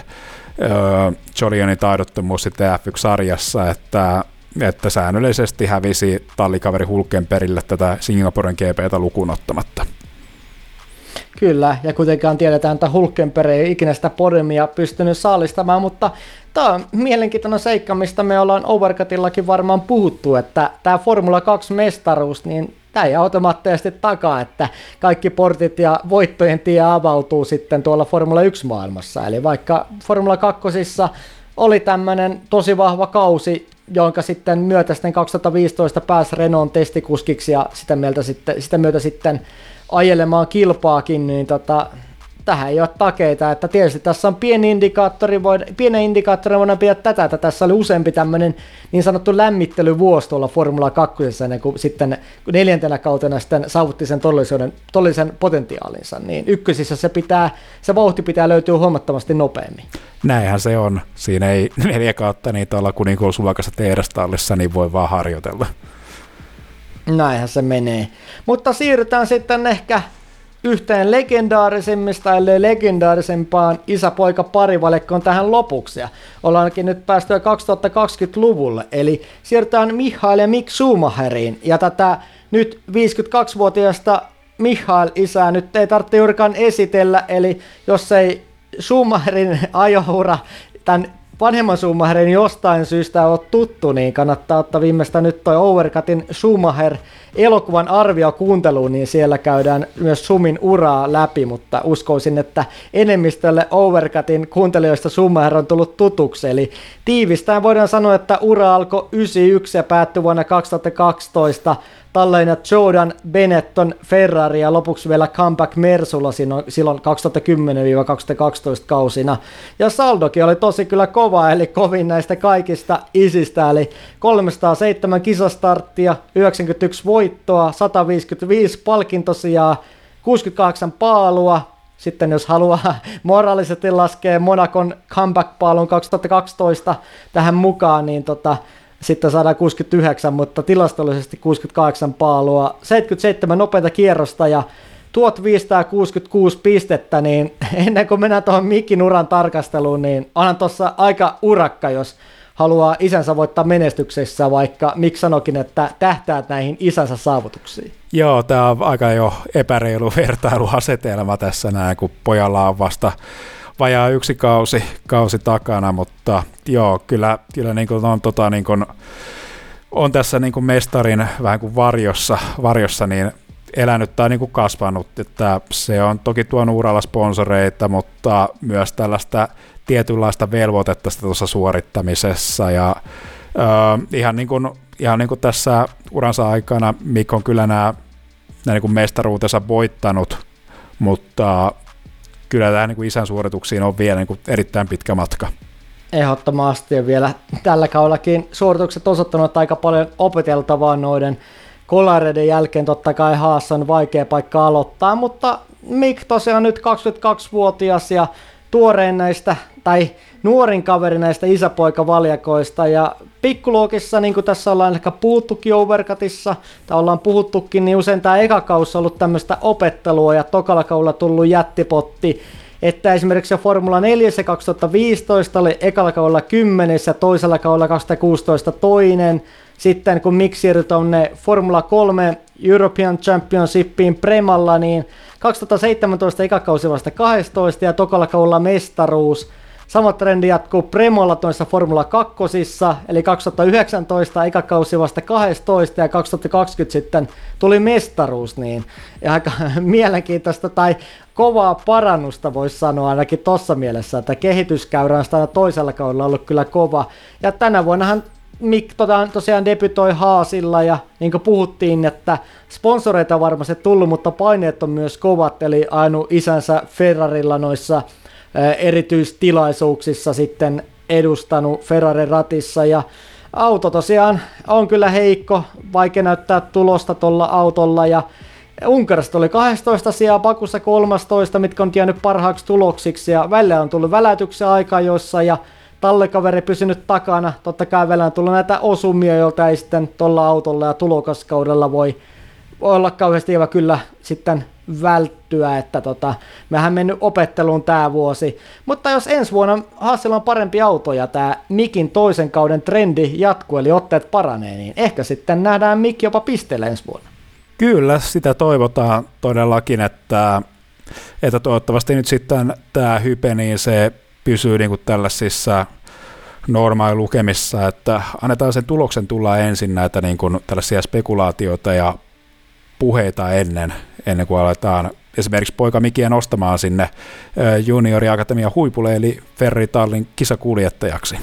Jolionin taidottomuus sitten F1-sarjassa, että että säännöllisesti hävisi tallikaveri perille tätä Singaporen GPtä lukuun ottamatta. Kyllä, ja kuitenkaan tiedetään, että Hulkenberg ei ikinä sitä podemia pystynyt saalistamaan, mutta tämä on mielenkiintoinen seikka, mistä me ollaan Overcutillakin varmaan puhuttu, että tämä Formula 2-mestaruus, niin tämä ei automaattisesti takaa, että kaikki portit ja voittojen tie avautuu sitten tuolla Formula 1-maailmassa. Eli vaikka Formula 2 oli tämmöinen tosi vahva kausi, jonka sitten myötä sitten 2015 pääsi Renault testikuskiksi ja sitä, sitten, sitä myötä sitten ajelemaan kilpaakin, niin tota, tähän ei ole takeita, että tietysti tässä on pieni indikaattori, voida, pienen indikaattori voidaan pitää tätä, että tässä oli useampi tämmöinen niin sanottu lämmittelyvuosi tuolla Formula 2, ennen kuin sitten neljäntenä kautena sitten saavutti sen todellisen, todellisen potentiaalinsa, niin ykkösissä se, pitää, se vauhti pitää löytyä huomattavasti nopeammin. Näinhän se on. Siinä ei [LAUGHS] neljä kautta niin tuolla kuninkuus sulakassa tehdastallissa, niin voi vaan harjoitella. Näinhän se menee. Mutta siirrytään sitten ehkä yhteen legendaarisimmista, ellei legendaarisempaan isä-poika parivalekkoon tähän lopuksi. Ja ollaankin nyt päästy 2020-luvulle, eli siirrytään Mihail ja Mick Schumacheriin. Ja tätä nyt 52-vuotiaasta Mihail isää nyt ei tarvitse juurikaan esitellä, eli jos ei Schumacherin ajoura tämän vanhemman Schumacherin jostain syystä ole tuttu, niin kannattaa ottaa viimeistä nyt toi Overcutin Schumacher elokuvan arvio kuunteluun, niin siellä käydään myös Sumin uraa läpi, mutta uskoisin, että enemmistölle Overcutin kuuntelijoista Schumacher on tullut tutuksi, eli tiivistään voidaan sanoa, että ura alkoi 91 ja päättyi vuonna 2012 Talleina Jordan Benetton Ferrari ja lopuksi vielä Comeback Mersulla silloin 2010-2012 kausina. Ja saldokin oli tosi kyllä kova, eli kovin näistä kaikista isistä, eli 307 kisastarttia, 91 voittoa, 155 palkintosijaa, 68 paalua, sitten jos haluaa [LAUGHS] moraalisesti laskea Monakon comeback-paalun 2012 tähän mukaan, niin tota, sitten saadaan 69, mutta tilastollisesti 68 paalua, 77 nopeita kierrosta ja 1566 pistettä, niin [LAUGHS] ennen kuin mennään tuohon Mikin uran tarkasteluun, niin onhan tuossa aika urakka, jos haluaa isänsä voittaa menestyksessä, vaikka Mik sanokin, että tähtäät näihin isänsä saavutuksiin. Joo, tämä on aika jo epäreilu vertailuasetelma tässä näin, kun pojalla on vasta vajaa yksi kausi, kausi takana, mutta joo, kyllä, kyllä niin kuin on, tota, niin kuin, on tässä niin kuin mestarin vähän kuin varjossa, varjossa niin elänyt tai niin kuin kasvanut, että se on toki tuonut uralla sponsoreita, mutta myös tällaista tietynlaista velvoitetta tuossa suorittamisessa. Ja äh, ihan, niin kuin, ihan niin kuin tässä uransa aikana Mikko on kyllä nämä, nämä niin kuin mestaruutensa voittanut, mutta kyllä tämä niin isän suorituksiin on vielä niin kuin erittäin pitkä matka. Ehdottomasti ja vielä tällä kaudellakin suoritukset osoittanut aika paljon opeteltavaa noiden kolareiden jälkeen totta kai Haassa on vaikea paikka aloittaa, mutta Mik tosiaan nyt 22-vuotias ja tuoreen näistä, tai nuorin kaveri näistä isäpoikavaljakoista. Ja pikkuluokissa, niin kuin tässä ollaan ehkä puhuttukin Overcutissa, tai ollaan puhuttukin, niin usein tämä eka on ollut tämmöistä opettelua ja tokalla kaudella tullut jättipotti. Että esimerkiksi Formula 4 2015 oli ekalla kaudella 10 ja toisella kaudella 2016 toinen, sitten kun miksi siirtyi tuonne Formula 3 European Championshipiin Premalla, niin 2017 ekakausi vasta 12 ja tokalla kaudella mestaruus. Sama trendi jatkuu Premolla tuossa Formula 2, eli 2019 ekakausi vasta 12 ja 2020 sitten tuli mestaruus, niin aika [LAUGHS] mielenkiintoista tai kovaa parannusta voisi sanoa ainakin tuossa mielessä, että kehityskäyrä on toisella kaudella ollut kyllä kova. Ja tänä vuonnahan Mik tota, tosiaan debytoi Haasilla ja niin kuin puhuttiin, että sponsoreita on varmasti tullut, mutta paineet on myös kovat, eli ainu isänsä Ferrarilla noissa erityistilaisuuksissa sitten edustanut Ferrarin ratissa. Ja auto tosiaan on kyllä heikko, vaikea näyttää tulosta tuolla autolla. Ja Unkarista oli 12 sijaa, Pakussa 13, mitkä on jäänyt parhaaksi tuloksiksi. Ja välillä on tullut välätyksen aika joissa ja tallekaveri pysynyt takana. Totta kai vielä on tullut näitä osumia, joilta ei sitten tuolla autolla ja tulokaskaudella voi, voi olla kauheasti kyllä sitten välttyä, että tota, mehän mennyt opetteluun tämä vuosi. Mutta jos ensi vuonna Haasilla on parempi auto ja tämä Mikin toisen kauden trendi jatkuu, eli otteet paranee, niin ehkä sitten nähdään Mik jopa pisteellä ensi vuonna. Kyllä, sitä toivotaan todellakin, että, että toivottavasti nyt sitten tämä hype, niin se pysyy niin kuin tällaisissa normaalilukemissa, että annetaan sen tuloksen tulla ensin näitä niin kuin tällaisia spekulaatioita ja puheita ennen, ennen kuin aletaan esimerkiksi poika Mikiä nostamaan sinne junioriakatemian huipulle, eli Ferritallin kisakuljettajaksi.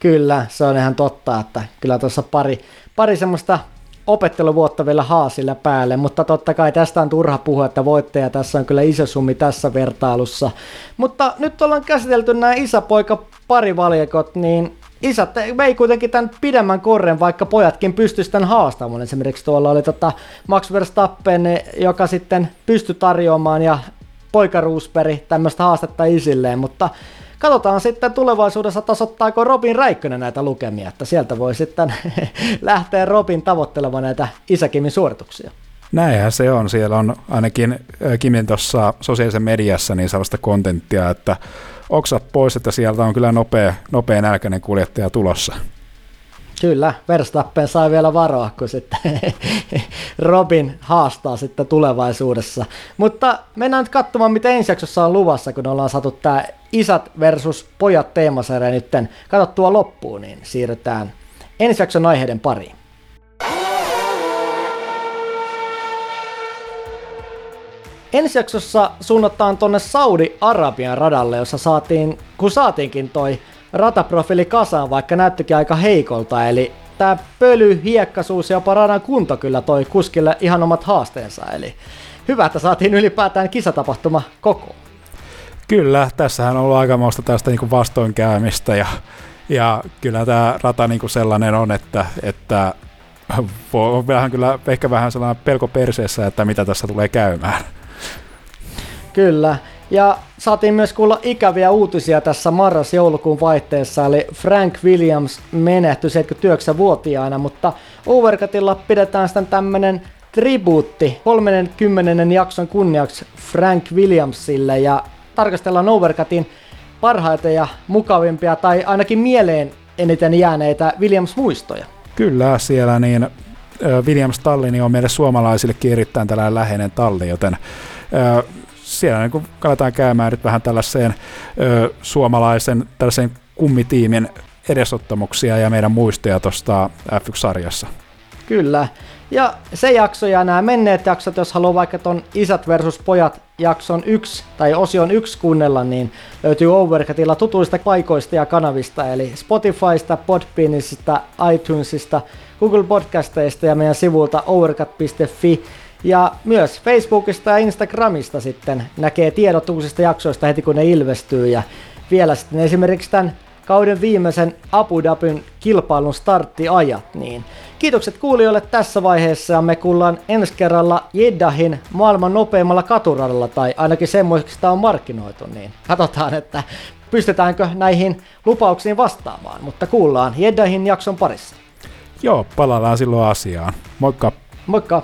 Kyllä, se on ihan totta, että kyllä tuossa pari, pari semmoista opetteluvuotta vielä haasilla päälle, mutta totta kai tästä on turha puhua, että voittaja tässä on kyllä iso summi tässä vertailussa. Mutta nyt ollaan käsitelty nämä isäpoika parivaljekot, niin isät vei kuitenkin tämän pidemmän korren, vaikka pojatkin pystyisivät tämän haastamaan. Esimerkiksi tuolla oli tota Max Verstappen, joka sitten pystyi tarjoamaan ja poika Roosberg tämmöistä haastetta isilleen, mutta katsotaan sitten tulevaisuudessa tasoittaako Robin Räikkönen näitä lukemia, että sieltä voi sitten [LAUGHS] lähteä Robin tavoittelemaan näitä isäkimin suorituksia. Näinhän se on. Siellä on ainakin Kimin tuossa sosiaalisessa mediassa niin sellaista kontenttia, että oksat pois, että sieltä on kyllä nopea, nopea nälkäinen kuljettaja tulossa. Kyllä, Verstappen sai vielä varoa, kun sitten [LAUGHS] Robin haastaa sitten tulevaisuudessa. Mutta mennään nyt katsomaan, mitä ensi jaksossa on luvassa, kun ollaan saatu tämä isät versus pojat teemasarja nyt katsottua loppuun, niin siirrytään ensi jakson aiheiden pariin. Ensi jaksossa suunnataan tuonne Saudi-Arabian radalle, jossa saatiin, kun saatiinkin toi rataprofiili kasaan, vaikka näyttikin aika heikolta, eli tämä pöly, hiekkasuus ja jopa radan kunto kyllä toi kuskille ihan omat haasteensa, eli hyvä, että saatiin ylipäätään kisatapahtuma koko. Kyllä, tässähän on ollut aikamoista tästä niin vastoinkäymistä ja, ja kyllä tämä rata niin kuin sellainen on, että, että on vähän kyllä ehkä vähän sellainen pelko perseessä, että mitä tässä tulee käymään. Kyllä, ja saatiin myös kuulla ikäviä uutisia tässä marras-joulukuun vaihteessa, eli Frank Williams menehtyi 79-vuotiaana, mutta Overcutilla pidetään sitten tämmönen tribuutti 30. jakson kunniaksi Frank Williamsille ja tarkastellaan Overcutin parhaita ja mukavimpia tai ainakin mieleen eniten jääneitä Williams-muistoja. Kyllä, siellä niin Williams Tallini on meille suomalaisillekin erittäin tällainen läheinen talli, joten siellä niin kaletaan käymään nyt vähän tällaiseen ö, suomalaisen tällaisen kummitiimin edesottamuksia ja meidän muistoja tuosta F1-sarjassa. Kyllä. Ja se jakso ja nämä menneet jaksot, jos haluaa vaikka ton Isät versus Pojat jakson 1 tai osion 1 kuunnella, niin löytyy Overcutilla tutuista paikoista ja kanavista, eli Spotifysta, Podbeanisista, iTunesista, Google Podcasteista ja meidän sivulta overcut.fi. Ja myös Facebookista ja Instagramista sitten näkee tiedot uusista jaksoista heti kun ne ilmestyy. Ja vielä sitten esimerkiksi tämän kauden viimeisen Abu Dhabin kilpailun starttiajat. Niin kiitokset kuulijoille tässä vaiheessa ja me kuullaan ensi kerralla Jeddahin maailman nopeimmalla katuradalla tai ainakin semmoiseksi sitä on markkinoitu. Niin katsotaan, että pystytäänkö näihin lupauksiin vastaamaan, mutta kuullaan Jeddahin jakson parissa. Joo, palataan silloin asiaan. Moikka! Moikka!